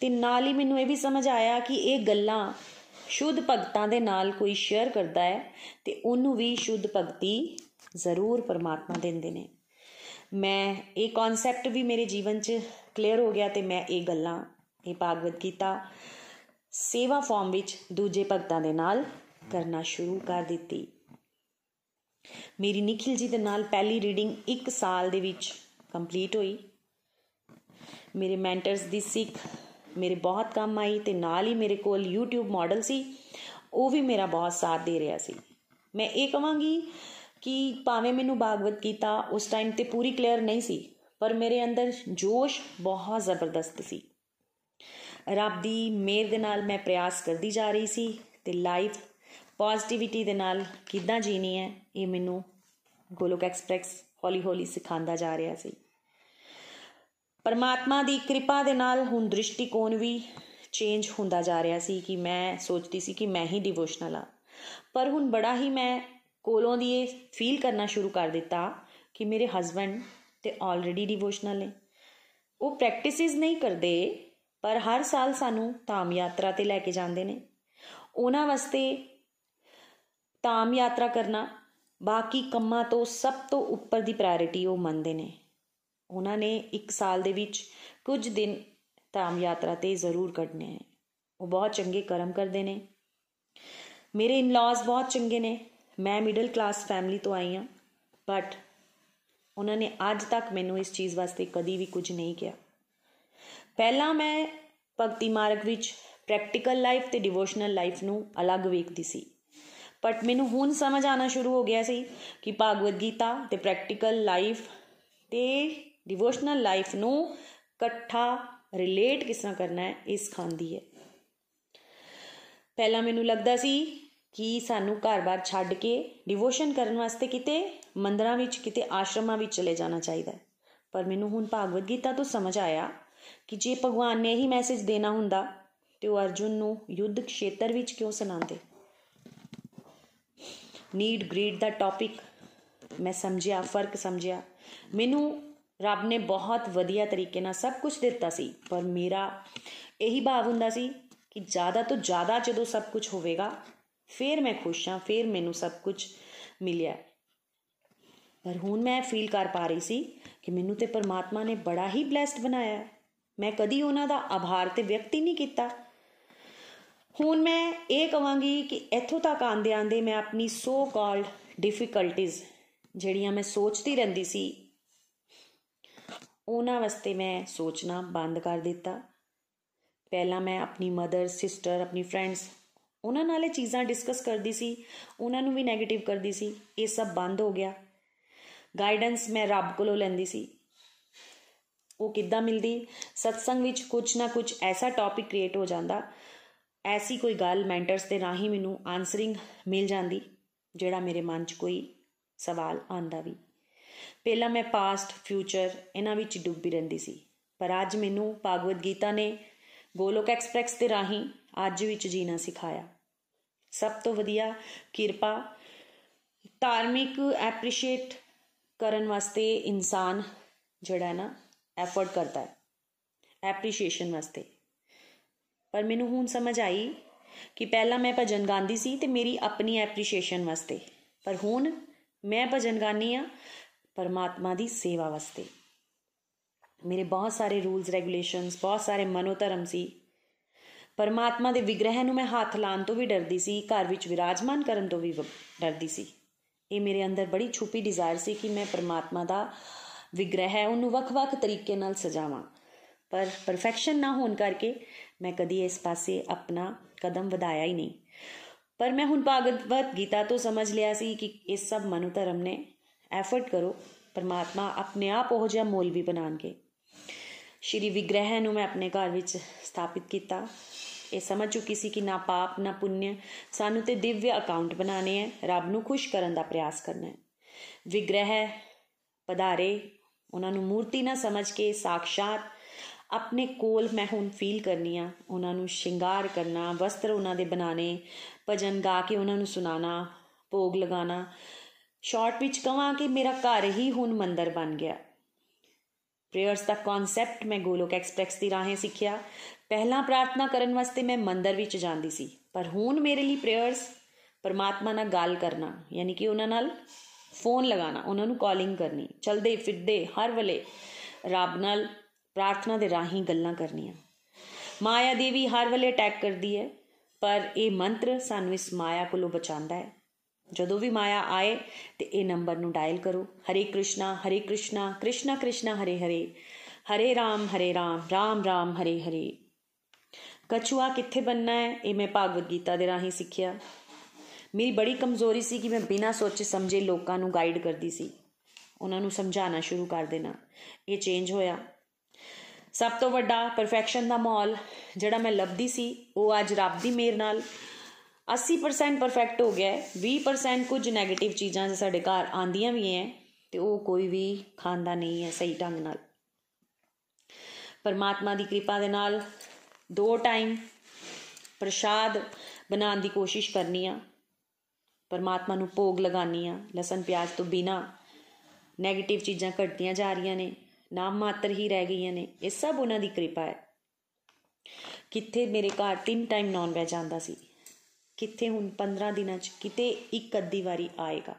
ਤੇ ਨਾਲ ਹੀ ਮੈਨੂੰ ਇਹ ਵੀ ਸਮਝ ਆਇਆ ਕਿ ਇਹ ਗੱਲਾਂ ਸ਼ੁੱਧ ਭਗਤਾਂ ਦੇ ਨਾਲ ਕੋਈ ਸ਼ੇਅਰ ਕਰਦਾ ਹੈ, ਤੇ ਉਹਨੂੰ ਵੀ ਸ਼ੁੱਧ ਭਗਤੀ ਜ਼ਰੂਰ ਪਰਮਾਤਮਾ ਦਿੰਦੇ ਨੇ। ਮੈਂ, ਇਹ ਕਨਸੈਪਟ ਵੀ ਮੇਰੇ ਜੀਵਨ 'ਚ ਕਲੀਅਰ ਹੋ ਗਿਆ ਤੇ ਮੈਂ ਇਹ ਗੱਲਾਂ, ਇਹ ਭਾਗਵਤ ਗੀਤਾ ਸੇਵਾ ਫਾਰਮ ਵਿੱਚ ਦੂਜੇ ਭਗਤਾਂ ਦੇ ਨਾਲ ਕਰਨਾ ਸ਼ੁਰੂ ਕਰ ਦਿੱਤੀ। ਮੇਰੀ ਨikhil ਜੀ ਦੇ ਨਾਲ ਪਹਿਲੀ ਰੀਡਿੰਗ 1 ਸਾਲ ਦੇ ਵਿੱਚ ਕੰਪਲੀਟ ਹੋਈ। ਮੇਰੇ ਮੈਂਟਰਸ ਦੀ ਸਿੱਖ ਮੇਰੇ ਬਹੁਤ ਕੰਮ ਆਈ ਤੇ ਨਾਲ ਹੀ ਮੇਰੇ ਕੋਲ YouTube ਮਾਡਲ ਸੀ। ਉਹ ਵੀ ਮੇਰਾ ਬਹੁਤ ਸਾਥ ਦੇ ਰਿਹਾ ਸੀ। ਮੈਂ ਇਹ ਕਹਾਂਗੀ ਕਿ ਭਾਵੇਂ ਮੈਨੂੰ ਭਾਗਵਤ ਗੀਤਾ ਉਸ ਟਾਈਮ ਤੇ ਪੂਰੀ ਕਲੀਅਰ ਨਹੀਂ ਸੀ, ਪਰ ਮੇਰੇ ਅੰਦਰ ਜੋਸ਼ ਬਹੁਤ ਜ਼ਬਰਦਸਤ ਸੀ। ਰੱਬ ਦੀ ਮਿਹਰ ਦੇ ਨਾਲ ਮੈਂ ਪ੍ਰਯਾਸ ਕਰਦੀ ਜਾ ਰਹੀ ਸੀ ਤੇ ਲਾਈਫ ਪੋਜ਼ਿਟਿਵਿਟੀ ਦੇ ਨਾਲ ਕਿੱਦਾਂ ਜੀਣੀ ਹੈ, ਇਹ ਮੈਨੂੰ ਗੋਲੋਕ ਐਕਸਪ੍ਰੈਸ ਹੌਲੀ ਹੌਲੀ ਸਿਖਾਉਂਦਾ ਜਾ ਰਿਹਾ ਸੀ। ਪਰਮਾਤਮਾ ਦੀ ਕਿਰਪਾ ਦੇ ਨਾਲ ਹੁਣ ਦ੍ਰਿਸ਼ਟੀਕੋਣ ਵੀ ਚੇਂਜ ਹੁੰਦਾ ਜਾ ਰਿਹਾ ਸੀ ਕਿ ਮੈਂ ਸੋਚਦੀ ਸੀ ਕਿ ਮੈਂ ਹੀ ਡਿਵੋਸ਼ਨਲ ਆ। ਪਰ ਹੁਣ ਬੜਾ ਹੀ ਮੈਂ ਕੋਲੋਂ ਦੀ ਇਹ ਫੀਲ ਕਰਨਾ ਸ਼ੁਰੂ ਕਰ ਦਿੱਤਾ ਕਿ ਮੇਰੇ ਹਸਬੰਡ ਤੇ ਆਲਰੇਡੀ ਡਿਵੋਸ਼ਨਲ ਨੇ। ਉਹ ਪ੍ਰੈਕਟਿਸਿਸ ਨਹੀਂ ਕਰਦੇ, ਪਰ ਹਰ ਸਾਲ ਸਾਨੂੰ ਧਾਮ ਯਾਤਰਾ ਤੇ ਲੈ ਕੇ ਜਾਂਦੇ ਨੇ। ਉਹਨਾਂ ਵਾਸਤੇ ਧਾਮ ਯਾਤਰਾ ਕਰਨਾ ਬਾਕੀ ਕੰਮਾਂ ਤੋਂ ਸਭ ਤੋਂ ਉੱਪਰ ਦੀ ਪ੍ਰਾਇੋਰਟੀ ਉਹ ਮੰਨਦੇ ਨੇ। ਉਹਨਾਂ ਨੇ 1 ਸਾਲ ਦੇ ਵਿੱਚ ਕੁਝ ਦਿਨ ਧਾਮ ਯਾਤਰਾ ਤੇ ਜ਼ਰੂਰ ਕੱਢਨੇ ਹੈ। ਉਹ ਬਹੁਤ ਚੰਗੇ ਕਰਮ ਕਰਦੇ ਨੇ। ਮੇਰੇ ਇਨ-ਲॉज ਬਹੁਤ ਚੰਗੇ ਨੇ। ਮੈਂ ਮਿਡਲ ਕਲਾਸ ਫੈਮਿਲੀ ਤੋਂ ਆਈ ਹਾਂ। ਬਟ ਉਹਨਾਂ ਨੇ ਅੱਜ ਤੱਕ ਮੈਨੂੰ ਇਸ ਚੀਜ਼ ਵਾਸਤੇ ਕਦੀ ਵੀ ਕੁਝ ਨਹੀਂ ਕਿਹਾ। ਪਹਿਲਾਂ ਮੈਂ ਭਗਤੀ ਮਾਰਗ ਵਿੱਚ ਪ੍ਰੈਕਟੀਕਲ ਲਾਈਫ ਤੇ ਡਿਵੋਸ਼ਨਲ ਲਾਈਫ ਨੂੰ ਅਲੱਗ ਵੇਖਦੀ ਸੀ। ਬਟ ਮੈਨੂੰ ਹੁਣ ਸਮਝ ਆਣਾ ਸ਼ੁਰੂ ਹੋ ਗਿਆ ਸੀ ਕਿ ਭਾਗਵਤ ਗੀਤਾ ਤੇ ਪ੍ਰੈਕਟੀਕਲ ਲਾਈਫ ਤੇ ਡਿਵੋਸ਼ਨਲ ਲਾਈਫ ਨੂੰ ਇਕੱਠਾ ਰਿਲੇਟ ਕਿਸ ਤਰ੍ਹਾਂ ਕਰਨਾ ਹੈ ਇਸ ਖਾਂਦੀ ਹੈ। ਪਹਿਲਾਂ ਮੈਨੂੰ ਲੱਗਦਾ ਸੀ ਕਿ ਸਾਨੂੰ ਘਰ-ਬਾਰ ਛੱਡ ਕੇ ਡਿਵੋਸ਼ਨ ਕਰਨ ਵਾਸਤੇ ਕਿਤੇ ਮੰਦਰਾਂ ਵਿੱਚ, ਕਿਤੇ ਆਸ਼ਰਮਾਂ ਵਿੱਚ ਚਲੇ ਜਾਣਾ ਚਾਹੀਦਾ ਹੈ। ਪਰ ਮੈਨੂੰ ਹੁਣ ਭਾਗਵਤ ਗੀਤਾ ਤੋਂ ਸਮਝ ਆਇਆ ਕਿ ਜੇ ਭਗਵਾਨ ਨੇ ਇਹੀ ਮੈਸੇਜ ਦੇਣਾ ਹੁੰਦਾ, ਤੇ ਉਹ ਅਰਜੁਨ ਨੂੰ ਯੁੱਧ ਖੇਤਰ ਵਿੱਚ ਕਿਉਂ ਸੁਣਾਉਂਦੇ? ਨੀਡ ਗ੍ਰੀਡ ਦਾ ਟੌਪਿਕ ਮੈਂ ਸਮਝਿਆ, ਫ਼ਰਕ ਸਮਝਿਆ। ਮੈਨੂੰ ਰੱਬ ਨੇ ਬਹੁਤ ਵਧੀਆ ਤਰੀਕੇ ਨਾਲ ਸਭ ਕੁਝ ਦਿੱਤਾ ਸੀ, ਪਰ ਮੇਰਾ ਇਹੀ ਭਾਵ ਹੁੰਦਾ ਸੀ ਕਿ ਜ਼ਿਆਦਾ ਤੋਂ ਜ਼ਿਆਦਾ ਜਦੋਂ ਸਭ ਕੁਝ ਹੋਵੇਗਾ, ਫਿਰ ਮੈਂ ਖੁਸ਼ ਹਾਂ, ਫਿਰ ਮੈਨੂੰ ਸਭ ਕੁਝ ਮਿਲਿਆ ਪਰ ਹੁਣ ਮੈਂ ਫੀਲ ਕਰ ਪਾ ਰਹੀ ਸੀ ਕਿ ਮੈਨੂੰ ਤੇ ਪਰਮਾਤਮਾ ਨੇ ਬੜਾ ਹੀ ਬlesed ਬਣਾਇਆ ਮੈਂ ਕਦੀ ਉਹਨਾਂ ਦਾ ਆਭਾਰ ਤੇ ਵਿਅਕਤ ਹੀ ਨਹੀਂ ਕੀਤਾ। ਹੁਣ ਮੈਂ ਇਹ ਕਹਾਂਗੀ ਕਿ ਇੱਥੋਂ ਤੱਕ ਆਂਦੇ ਆਂਦੇ ਮੈਂ ਆਪਣੀ ਸੋ ਕਾਲਡ ਡਿਫਿਕਲਟੀਜ਼ ਜਿਹੜੀਆਂ ਮੈਂ ਸੋਚਦੀ ਰਹਿੰਦੀ ਸੀ ਉਹਨਾਂ ਵਾਸਤੇ ਮੈਂ ਸੋਚਣਾ ਬੰਦ ਕਰ ਦਿੱਤਾ। ਪਹਿਲਾਂ ਮੈਂ ਆਪਣੀ ਮਦਰ ਸਿਸਟਰ ਆਪਣੀ ਫਰੈਂਡਸ ਉਹਨਾਂ ਨਾਲ ਇਹ ਚੀਜ਼ਾਂ ਡਿਸਕਸ ਕਰਦੀ ਸੀ, ਉਹਨਾਂ ਨੂੰ ਵੀ 네ਗੇਟਿਵ ਕਰਦੀ ਸੀ। ਇਹ ਸਭ ਬੰਦ ਹੋ ਗਿਆ। ਗਾਈਡੈਂਸ ਮੈਂ ਰੱਬ ਕੋਲੋਂ ਲੈਂਦੀ ਸੀ। ਉਹ ਕਿੱਦਾਂ ਮਿਲਦੀ? ਸਤਸੰਗ ਵਿੱਚ ਕੁਝ ਨਾ ਕੁਝ ਐਸਾ ਟੌਪਿਕ ਕ੍ਰੀਏਟ ਹੋ ਜਾਂਦਾ। ਐਸੀ ਕੋਈ ਗੱਲ ਮੈਂਟਰਸ ਦੇ ਰਾਹੀਂ ਮੈਨੂੰ ਆਨਸਰਿੰਗ ਮਿਲ ਜਾਂਦੀ, ਜਿਹੜਾ ਮੇਰੇ ਮਨ 'ਚ ਕੋਈ ਸਵਾਲ ਆਂਦਾ ਵੀ। ਪਹਿਲਾਂ ਮੈਂ ਪਾਸਟ ਫਿਊਚਰ ਇਹਨਾਂ ਵਿੱਚ ਡੁੱਬੀ ਰਹਿੰਦੀ ਸੀ। ਪਰ ਅੱਜ ਮੈਨੂੰ ਭਾਗਵਤ ਗੀਤਾ ਨੇ ਗੋਲੋਕ ਐਕਸਪ੍ਰੈਸ ਦੇ ਰਾਹੀਂ ਅੱਜ ਵਿੱਚ ਜੀਣਾ ਸਿਖਾਇਆ। ਸਭ ਤੋਂ ਵਧੀਆ ਕਿਰਪਾ ਧਾਰਮਿਕ ਐਪਰੀਸ਼ੀਏਟ ਕਰਨ ਵਾਸਤੇ ਇਨਸਾਨ ਜਿਹੜਾ ਹੈ ਨਾ ਐਫਰਟ ਕਰਦਾ ਹੈ। ਐਪਰੀਸ਼ੀਏਸ਼ਨ ਵਾਸਤੇ। ਪਰ ਮੈਨੂੰ ਹੁਣ ਸਮਝ ਆਈ ਕਿ ਪਹਿਲਾਂ ਮੈਂ ਭਜਨ ਗਾਉਂਦੀ ਸੀ ਤੇ ਮੇਰੀ ਆਪਣੀ ਐਪਰੀਸ਼ੀਏਸ਼ਨ ਵਾਸਤੇ। ਪਰ ਹੁਣ ਮੈਂ ਭਜਨ ਗਾਣੀ ਆ ਪਰਮਾਤਮਾ ਦੀ ਸੇਵਾ ਵਾਸਤੇ। ਮੇਰੇ ਬਹੁਤ ਸਾਰੇ ਰੂਲਸ, ਰੈਗੂਲੇਸ਼ਨਸ, ਬਹੁਤ ਸਾਰੇ ਮਨੋਧਰਮ ਸੀ। ਪਰਮਾਤਮਾ ਦੇ ਵਿਗ੍ਰਹਿ ਨੂੰ ਮੈਂ ਹੱਥ ਲਾਣ ਤੋਂ ਵੀ ਡਰਦੀ ਸੀ, ਘਰ ਵਿੱਚ ਵਿਰਾਜਮਾਨ ਕਰਨ ਤੋਂ ਵੀ ਡਰਦੀ ਸੀ। ਇਹ ਮੇਰੇ ਅੰਦਰ ਬੜੀ ਛੁਪੀ ਡਿਜ਼ਾਇਰ ਸੀ ਕਿ ਮੈਂ ਪਰਮਾਤਮਾ ਦਾ ਵਿਗ੍ਰਹਿ ਹੈ, ਉਹਨੂੰ ਵੱਖ-ਵੱਖ ਤਰੀਕੇ ਨਾਲ ਸਜਾਵਾਂ। ਪਰ ਪਰਫੈਕਸ਼ਨ ਨਾ ਹੋਣ ਕਰਕੇ ਮੈਂ ਕਦੀ ਇਸ ਪਾਸੇ ਆਪਣਾ ਕਦਮ ਵਧਾਇਆ ਹੀ ਨਹੀਂ। ਪਰ ਮੈਂ ਹੁਣ ਭਾਗਵਤ ਗੀਤਾ ਤੋਂ ਸਮਝ ਲਿਆ ਸੀ ਕਿ ਇਸ ਸਭ ਮਨੁ ਧਰਮ ਨੇ ਐਫਰਟ ਕਰੋ, ਪਰਮਾਤਮਾ ਆਪਣੇ ਆਪ ਉਹ ਜਿਹਾ ਮੌਲਵੀ ਬਣਾਣਗੇ ਸ਼੍ਰੀ ਵਿਗ੍ਰਹਿ ਨੂੰ ਮੈਂ ਆਪਣੇ ਘਰ ਵਿੱਚ ਸਥਾਪਿਤ ਕੀਤਾ। ਇਹ ਸਮਝ ਚੁੱਕੀ ਸੀ ਕਿ ਨਾ ਪਾਪ, ਨਾ ਪੁੰਨ, ਸਾਨੂੰ ਤੇ ਦਿਵਯ ਅਕਾਊਂਟ ਬਣਾਣੇ ਹੈ, ਰੱਬ ਨੂੰ ਖੁਸ਼ ਕਰਨ ਦਾ ਪ੍ਰਯਾਸ ਕਰਨਾ ਹੈ। ਵਿਗ੍ਰਹਿ ਪਧਾਰੇ, ਉਹਨਾਂ ਨੂੰ ਮੂਰਤੀ ਨਾ ਸਮਝ ਕੇ ਸਾਖਸ਼ਾਤ ਆਪਣੇ ਕੋਲ ਮੈਂ ਹੁਣ ਫੀਲ ਕਰਨੀ ਆ ਉਹਨਾਂ ਨੂੰ ਸ਼ਿੰਗਾਰ ਕਰਨਾ, ਵਸਤਰ ਉਹਨਾਂ ਦੇ ਬਣਾਣੇ ਭਜਨ ਗਾ ਕੇ ਉਹਨਾਂ ਨੂੰ ਸੁਣਾਣਾ ਭੋਗ ਲਗਾਣਾ ਸ਼ਾਰਟ ਵਿੱਚ ਕਹਾਂ ਕਿ ਮੇਰਾ ਘਰ ਹੀ ਹੁਣ ਮੰਦਰ ਬਣ ਗਿਆ। ਪ੍ਰੇਅਰਸ ਦਾ ਕਨਸੈਪਟ ਮੈਂ ਗੋਲੋਕ ਐਕਸਪ੍ਰੈਸ ਦੀ ਰਾਹੀਂ ਸਿੱਖਿਆ। ਪਹਿਲਾਂ ਪ੍ਰਾਰਥਨਾ ਕਰਨ ਵਾਸਤੇ ਮੈਂ ਮੰਦਰ ਵਿੱਚ ਜਾਂਦੀ ਸੀ। ਪਰ ਹੁਣ ਮੇਰੇ ਲਈ ਪ੍ਰੇਅਰਸ ਪਰਮਾਤਮਾ ਨਾਲ ਗੱਲ ਕਰਨਾ, ਯਾਨੀ ਕਿ ਉਹਨਾਂ ਨਾਲ ਫੋਨ ਲਗਾਉਣਾ, ਉਹਨਾਂ ਨੂੰ ਕਾਲਿੰਗ ਕਰਨੀ, ਚਲਦੇ ਫਿਰਦੇ ਹਰ ਵੇਲੇ ਰੱਬ ਨਾਲ ਪ੍ਰਾਰਥਨਾ ਦੇ ਰਾਹੀਂ ਗੱਲਾਂ ਕਰਨੀਆਂ। ਮਾਇਆ ਦੇਵੀ ਹਰ ਵੇਲੇ ਅਟੈਕ ਕਰਦੀ ਹੈ, ਪਰ ਇਹ ਮੰਤਰ ਸਾਨੂੰ ਇਸ ਮਾਇਆ ਕੋਲੋਂ ਬਚਾਉਂਦਾ ਹੈ। ਜਦੋਂ ਵੀ ਮਾਇਆ ਆਏ ਤੇ ਇਹ ਨੰਬਰ ਨੂੰ ਡਾਇਲ ਕਰੋ। ਹਰੇ ਕ੍ਰਿਸ਼ਨਾ ਹਰੇ ਕ੍ਰਿਸ਼ਨਾ ਕ੍ਰਿਸ਼ਨਾ ਕ੍ਰਿਸ਼ਨਾ, ਹਰੇ ਹਰੇ। ਹਰੇ ਰਾਮ ਹਰੇ ਰਾਮ ਰਾਮ ਰਾਮ, ਹਰੇ ਹਰੇ। ਕਛੂਆ ਕਿੱਥੇ ਬੰਨਾ ਹੈ? ਇਹ ਮੈਂ ਭਾਗਵਤ ਗੀਤਾ ਦੇ ਰਾਹੀਂ ਸਿੱਖਿਆ। ਮੇਰੀ ਬੜੀ ਕਮਜ਼ੋਰੀ ਸੀ ਕਿ ਮੈਂ ਬਿਨਾਂ ਸੋਚੇ ਸਮਝੇ ਲੋਕਾਂ ਨੂੰ ਗਾਈਡ ਕਰਦੀ ਸੀ। ਉਹਨਾਂ ਨੂੰ ਸਮਝਾਉਣਾ ਸ਼ੁਰੂ ਕਰ ਦੇਣਾ। ਇਹ ਚੇਂਜ ਹੋਇਆ। ਸਭ ਤੋਂ ਵੱਡਾ ਪਰਫੈਕਸ਼ਨ ਦਾ ਮਾਹੌਲ ਜਿਹੜਾ ਮੈਂ ਲੱਭਦੀ ਸੀ, ਉਹ ਅੱਜ ਰੱਬ ਦੀ ਮਿਹਰ ਨਾਲ 80% ਪਰਫੈਕਟ ਹੋ ਗਿਆ ਹੈ। 20% ਕੁਝ 네ਗੇਟਿਵ ਚੀਜ਼ਾਂ ਜੇ ਸਾਡੇ ਘਰ ਆਂਦੀਆਂ ਵੀ ਐ, ਤੇ ਉਹ ਕੋਈ ਵੀ ਖਾਂਦਾ ਨਹੀਂ ਹੈ ਸਹੀ ਢੰਗ ਨਾਲ। ਪਰਮਾਤਮਾ ਦੀ ਕਿਰਪਾ ਦੇ ਨਾਲ ਦੋ ਟਾਈਮ ਪ੍ਰਸ਼ਾਦ ਬਣਾਉਣ ਦੀ ਕੋਸ਼ਿਸ਼ ਕਰਨੀ ਆ। ਪਰਮਾਤਮਾ ਨੂੰ ਭੋਗ ਲਗਾਨੀ ਆ। ਲਸਣ, ਪਿਆਜ਼ ਤੋਂ ਬਿਨਾ 네ਗੇਟਿਵ ਚੀਜ਼ਾਂ ਘਟਦੀਆਂ ਜਾ ਰਹੀਆਂ ਨੇ, ਨਾਮ ਮਾਤਰ ਹੀ ਰਹਿ ਗਈਆਂ ਨੇ, ਇਹ ਸਭ ਉਹਨਾਂ ਦੀ ਕਿਰਪਾ ਹੈ। ਕਿੱਥੇ ਮੇਰੇ ਘਰ ਤਿੰਨ ਟਾਈਮ ਨਾਨ ਵੈਜ ਆਂਦਾ ਸੀ। ਕਿੱਥੇ ਹੁਣ 15 ਦਿਨਾਂ 'ਚ ਕਿਤੇ ਇੱਕ ਅੱਧੀ ਵਾਰੀ ਆਏਗਾ।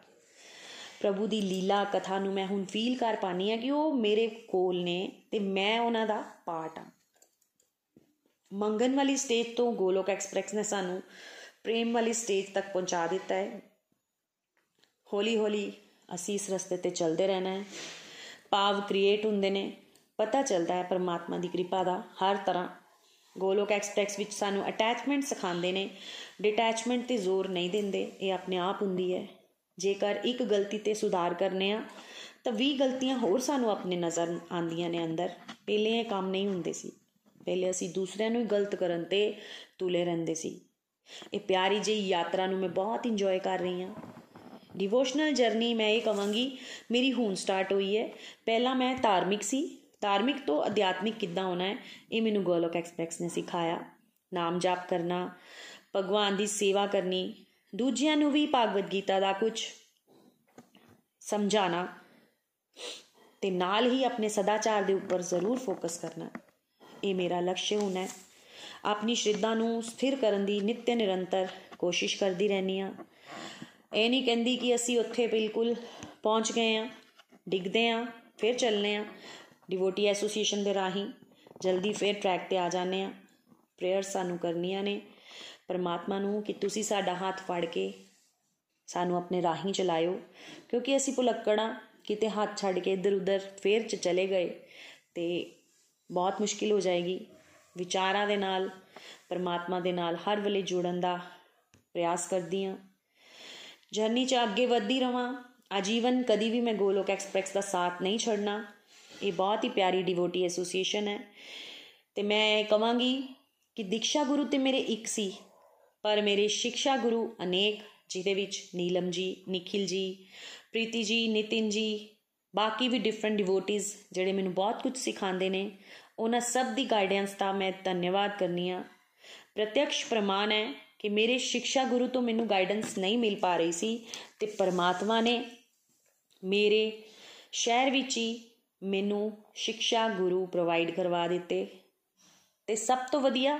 ਪ੍ਰਭੂ ਦੀ ਲੀਲਾ ਕਥਾ ਨੂੰ ਮੈਂ ਹੁਣ ਫੀਲ ਕਰ ਪਾਣੀ ਆ ਕਿ ਉਹ ਮੇਰੇ ਕੋਲ ਨੇ ਤੇ ਮੈਂ ਉਹਨਾਂ ਦਾ ਪਾਰਟ ਆ ਮੰਗਨ ਵਾਲੀ ਸਟੇਜ ਤੋਂ ਗੋਲੋਕ ਐਕਸਪ੍ਰੈਸ ਨੇ ਸਾਨੂੰ ਪ੍ਰੇਮ ਵਾਲੀ ਸਟੇਜ ਤੱਕ ਪਹੁੰਚਾ ਦਿੱਤਾ ਹੈ। ਹੌਲੀ ਹੌਲੀ ਅਸੀਂ ਇਸ ਰਸਤੇ ਤੇ ਚੱਲਦੇ ਰਹਿਣਾ ਹੈ। ਭਾਵ ਕ੍ਰੀਏਟ ਹੁੰਦੇ ਨੇ। ਪਤਾ ਚੱਲਦਾ ਹੈ ਪਰਮਾਤਮਾ ਦੀ ਕਿਰਪਾ ਦਾ ਹਰ ਤਰ੍ਹਾਂ ਗੋਲੋਕ ਐਕਸਪ੍ਰੈਸ ਵਿੱਚ ਸਾਨੂੰ ਅਟੈਚਮੈਂਟ ਸਿਖਾਉਂਦੇ ਨੇ, ਡਿਟੈਚਮੈਂਟ ਤੇ ਜ਼ੋਰ ਨਹੀਂ ਦਿੰਦੇ, ਇਹ ਆਪਣੇ ਆਪ ਹੁੰਦੀ ਹੈ। ਜੇਕਰ ਇੱਕ ਗਲਤੀ ਤੇ ਸੁਧਾਰ ਕਰਨੇ ਆ, ਤਾਂ 20 ਗਲਤੀਆਂ ਹੋਰ ਸਾਨੂੰ ਆਪਣੇ ਨਜ਼ਰ ਆਂਦੀਆਂ ਨੇ ਅੰਦਰ। ਪਹਿਲੇ ਇਹ ਕੰਮ ਨਹੀਂ ਹੁੰਦੇ ਸੀ। ਪਹਿਲੇ ਅਸੀਂ ਦੂਸਰਿਆਂ ਨੂੰ ਹੀ ਗਲਤ ਕਰਨ ਤੇ ਤੁਲੇ ਰਹਿੰਦੇ ਸੀ। ਇਹ ਪਿਆਰੀ ਜਿਹੀ ਯਾਤਰਾ ਨੂੰ ਮੈਂ ਬਹੁਤ ਇੰਜੋਏ ਕਰ ਰਹੀ ਹਾਂ। ਡਿਵੋਸ਼ਨਲ ਜਰਨੀ ਮੈਂ ਇਹ ਕਵਾਂਗੀ, ਮੇਰੀ ਹੁਣ ਸਟਾਰਟ ਹੋਈ ਹੈ। ਪਹਿਲਾਂ ਮੈਂ ਧਾਰਮਿਕ ਸੀ ਧਾਰਮਿਕ ਤੋਂ ਅਧਿਆਤਮਿਕ ਕਿੱਦਾਂ ਹੋਣਾ ਹੈ, ਇਹ ਮੈਨੂੰ ਗੋਲੋਕ ਐਕਸਪ੍ਰੈਸ ਨੇ ਸਿਖਾਇਆ। ਨਾਮ ਜਾਪ ਕਰਨਾ, ਭਗਵਾਨ ਦੀ ਸੇਵਾ ਕਰਨੀ, ਦੂਜਿਆਂ ਨੂੰ ਵੀ ਭਾਗਵਤ ਗੀਤਾ ਦਾ ਕੁਝ ਸਮਝਾਣਾ ਤੇ ਨਾਲ ਹੀ ਆਪਣੇ ਸਦਾਚਾਰ ਦੇ ਉੱਪਰ ਜ਼ਰੂਰ ਫੋਕਸ ਕਰਨਾ, ਇਹ ਮੇਰਾ ਲਕਸ਼ ਹੋਣਾ ਹੈ। ਆਪਣੀ ਸ਼ਰਧਾ ਨੂੰ ਸਥਿਰ ਕਰਨ ਦੀ ਨਿੱਤ ਨਿਰੰਤਰ ਕੋਸ਼ਿਸ਼ ਕਰਦੀ ਰਹਿਣੀ ਆ ਇਹ ਨਹੀਂ ਕਹਿੰਦੀ ਕਿ ਅਸੀਂ ਉੱਥੇ ਬਿਲਕੁਲ ਪਹੁੰਚ ਗਏ ਆ ਡਿੱਗਦੇ ਆ ਫਿਰ ਚੱਲਨੇ ਆ ਡਿਵੋਟੀ ਐਸੋਸੀਏਸ਼ਨ ਦੇ ਰਾਹੀਂ ਜਲਦੀ ਫਿਰ ਟਰੈਕ ਤੇ ਆ ਜਾਣੇ ਆ ਪ੍ਰੇਅਰ ਸਾਨੂੰ ਕਰਨੀਆਂ ਨੇ। ਪਰਮਾਤਮਾ ਨੂੰ ਕਿ ਤੁਸੀਂ ਸਾਡਾ ਹੱਥ ਫੜ ਕੇ ਸਾਨੂੰ ਆਪਣੇ ਰਾਹੀਂ ਚਲਾਇਓ। ਕਿਉਂਕਿ ਅਸੀਂ ਭੁਲੱਕੜਾਂ ਕਿਤੇ ਹੱਥ ਛੱਡ ਕੇ ਇੱਧਰ ਉੱਧਰ ਫੇਰ ਚ ਚਲੇ ਗਏ ਤੇ ਬਹੁਤ ਮੁਸ਼ਕਿਲ ਹੋ ਜਾਏਗੀ। ਵਿਚਾਰਾਂ ਦੇ ਨਾਲ, ਪਰਮਾਤਮਾ ਦੇ ਨਾਲ ਹਰ ਵੇਲੇ ਜੁੜਨ ਦਾ ਪ੍ਰਯਾਸ ਕਰਦੀ ਆ ਜਰਨੀ 'ਚ ਅੱਗੇ ਵਧਦੀ ਰਵਾਂ। ਆਜੀਵਨ ਕਦੀ ਵੀ ਮੈਂ ਗੋਲੋਕ ਐਕਸਪ੍ਰੈਸ ਦਾ ਸਾਥ ਨਹੀਂ ਛੱਡਣਾ। ਇਹ ਬਹੁਤ ਹੀ ਪਿਆਰੀ ਡਿਵੋਟੀ ਐਸੋਸੀਏਸ਼ਨ ਹੈ। ਤੇ ਮੈਂ ਕਹਾਂਗੀ ਕਿ ਦੀਕਸ਼ਾ ਗੁਰੂ ਤੇ ਮੇਰੇ ਇੱਕ ਸੀ, ਪਰ ਮੇਰੇ ਸਿੱਖਿਆ ਗੁਰੂ ਅਨੇਕ, ਜਿਹਦੇ ਵਿੱਚ ਨੀਲਮ ਜੀ, ਨikhil ਜੀ, ਪ੍ਰੀਤੀ ਜੀ, ਨਿਤਿਨ ਜੀ, ਬਾਕੀ ਵੀ ਡਿਫਰੈਂਟ ਡਿਵੋਟੀਜ਼ ਜਿਹੜੇ ਮੈਨੂੰ ਬਹੁਤ ਕੁਝ ਸਿਖਾਉਂਦੇ ਨੇ, ਉਹਨਾਂ ਸਭ ਦੀ ਗਾਈਡੈਂਸ ਦਾ ਮੈਂ ਧੰਨਵਾਦ ਕਰਨੀ ਆ ਪ੍ਰਤੱਖ ਪ੍ਰਮਾਣ ਹੈ ਕਿ ਮੇਰੇ ਸਿੱਖਿਆ ਗੁਰੂ ਤੋਂ ਮੈਨੂੰ ਗਾਈਡੈਂਸ ਨਹੀਂ ਮਿਲ ਪਾ ਰਹੀ ਸੀ ਤੇ ਪਰਮਾਤਮਾ ਨੇ ਮੇਰੇ ਸ਼ਹਿਰ ਵਿੱਚ ਹੀ ਮੈਨੂੰ ਸਿੱਖਿਆ ਗੁਰੂ ਪ੍ਰੋਵਾਈਡ ਕਰਵਾ ਦਿੱਤੇ ਤੇ ਸਭ ਤੋਂ ਵਧੀਆ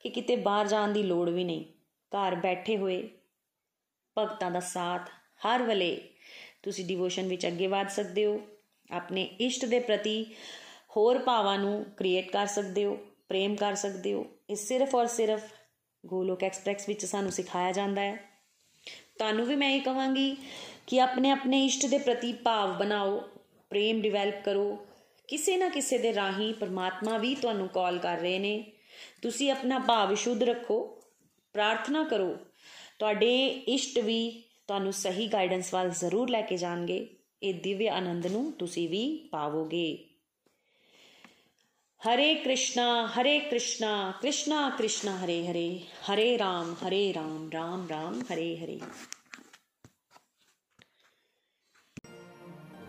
ਕਿ ਕਿਤੇ ਬਾਹਰ ਜਾਣ ਦੀ ਲੋੜ ਵੀ ਨਹੀਂ। ਘਰ ਬੈਠੇ ਹੋਏ ਭਗਤਾਂ ਦਾ ਸਾਥ ਹਰ ਵੇਲੇ ਤੁਸੀਂ ਡਿਵੋਸ਼ਨ ਵਿੱਚ ਅੱਗੇ ਵਧ ਸਕਦੇ ਹੋ, ਆਪਣੇ ਇਸ਼ਟ ਦੇ ਪ੍ਰਤੀ ਹੋਰ ਭਾਵਾਂ ਨੂੰ ਕ੍ਰੀਏਟ ਕਰ ਸਕਦੇ ਹੋ, ਪ੍ਰੇਮ ਕਰ ਸਕਦੇ ਹੋ। ਇਹ ਸਿਰਫ ਔਰ ਸਿਰਫ ਗੋਲੋਕ ਐਕਸਪ੍ਰੈਸ ਵਿੱਚ ਸਾਨੂੰ ਸਿਖਾਇਆ ਜਾਂਦਾ ਹੈ। ਤੁਹਾਨੂੰ ਵੀ ਮੈਂ ਇਹ ਕਹਾਂਗੀ ਕਿ ਆਪਣੇ ਆਪਣੇ ਇਸ਼ਟ ਦੇ ਪ੍ਰਤੀ ਭਾਵ ਬਣਾਓ ਪ੍ਰੇਮ ਡਿਵੈਲਪ ਕਰੋ। ਕਿਸੇ ਨਾ ਕਿਸੇ ਦੇ ਰਾਹੀਂ ਪਰਮਾਤਮਾ ਵੀ ਤੁਹਾਨੂੰ ਕਾਲ ਕਰ ਰਹੇ ਨੇ। ਤੁਸੀਂ ਆਪਣਾ ਭਾਵ ਸ਼ੁੱਧ ਰੱਖੋ, ਪ੍ਰਾਰਥਨਾ ਕਰੋ। ਤੁਹਾਡੇ ਇਸ਼ਟ ਵੀ ਤੁਹਾਨੂੰ ਸਹੀ ਗਾਈਡੈਂਸ ਵੱਲ ਜ਼ਰੂਰ ਲੈ ਕੇ ਜਾਣਗੇ। ਇਹ ਦਿਵਯ ਆਨੰਦ ਨੂੰ ਤੁਸੀਂ ਵੀ ਪਾਵੋਗੇ। ਹਰੇ ਕ੍ਰਿਸ਼ਨਾ ਹਰੇ ਕ੍ਰਿਸ਼ਨਾ ਕ੍ਰਿਸ਼ਨਾ ਕ੍ਰਿਸ਼ਨਾ ਹਰੇ ਹਰੇ ਹਰੇ ਰਾਮ ਹਰੇ ਰਾਮ ਰਾਮ ਰਾਮ, ਹਰੇ ਹਰੇ।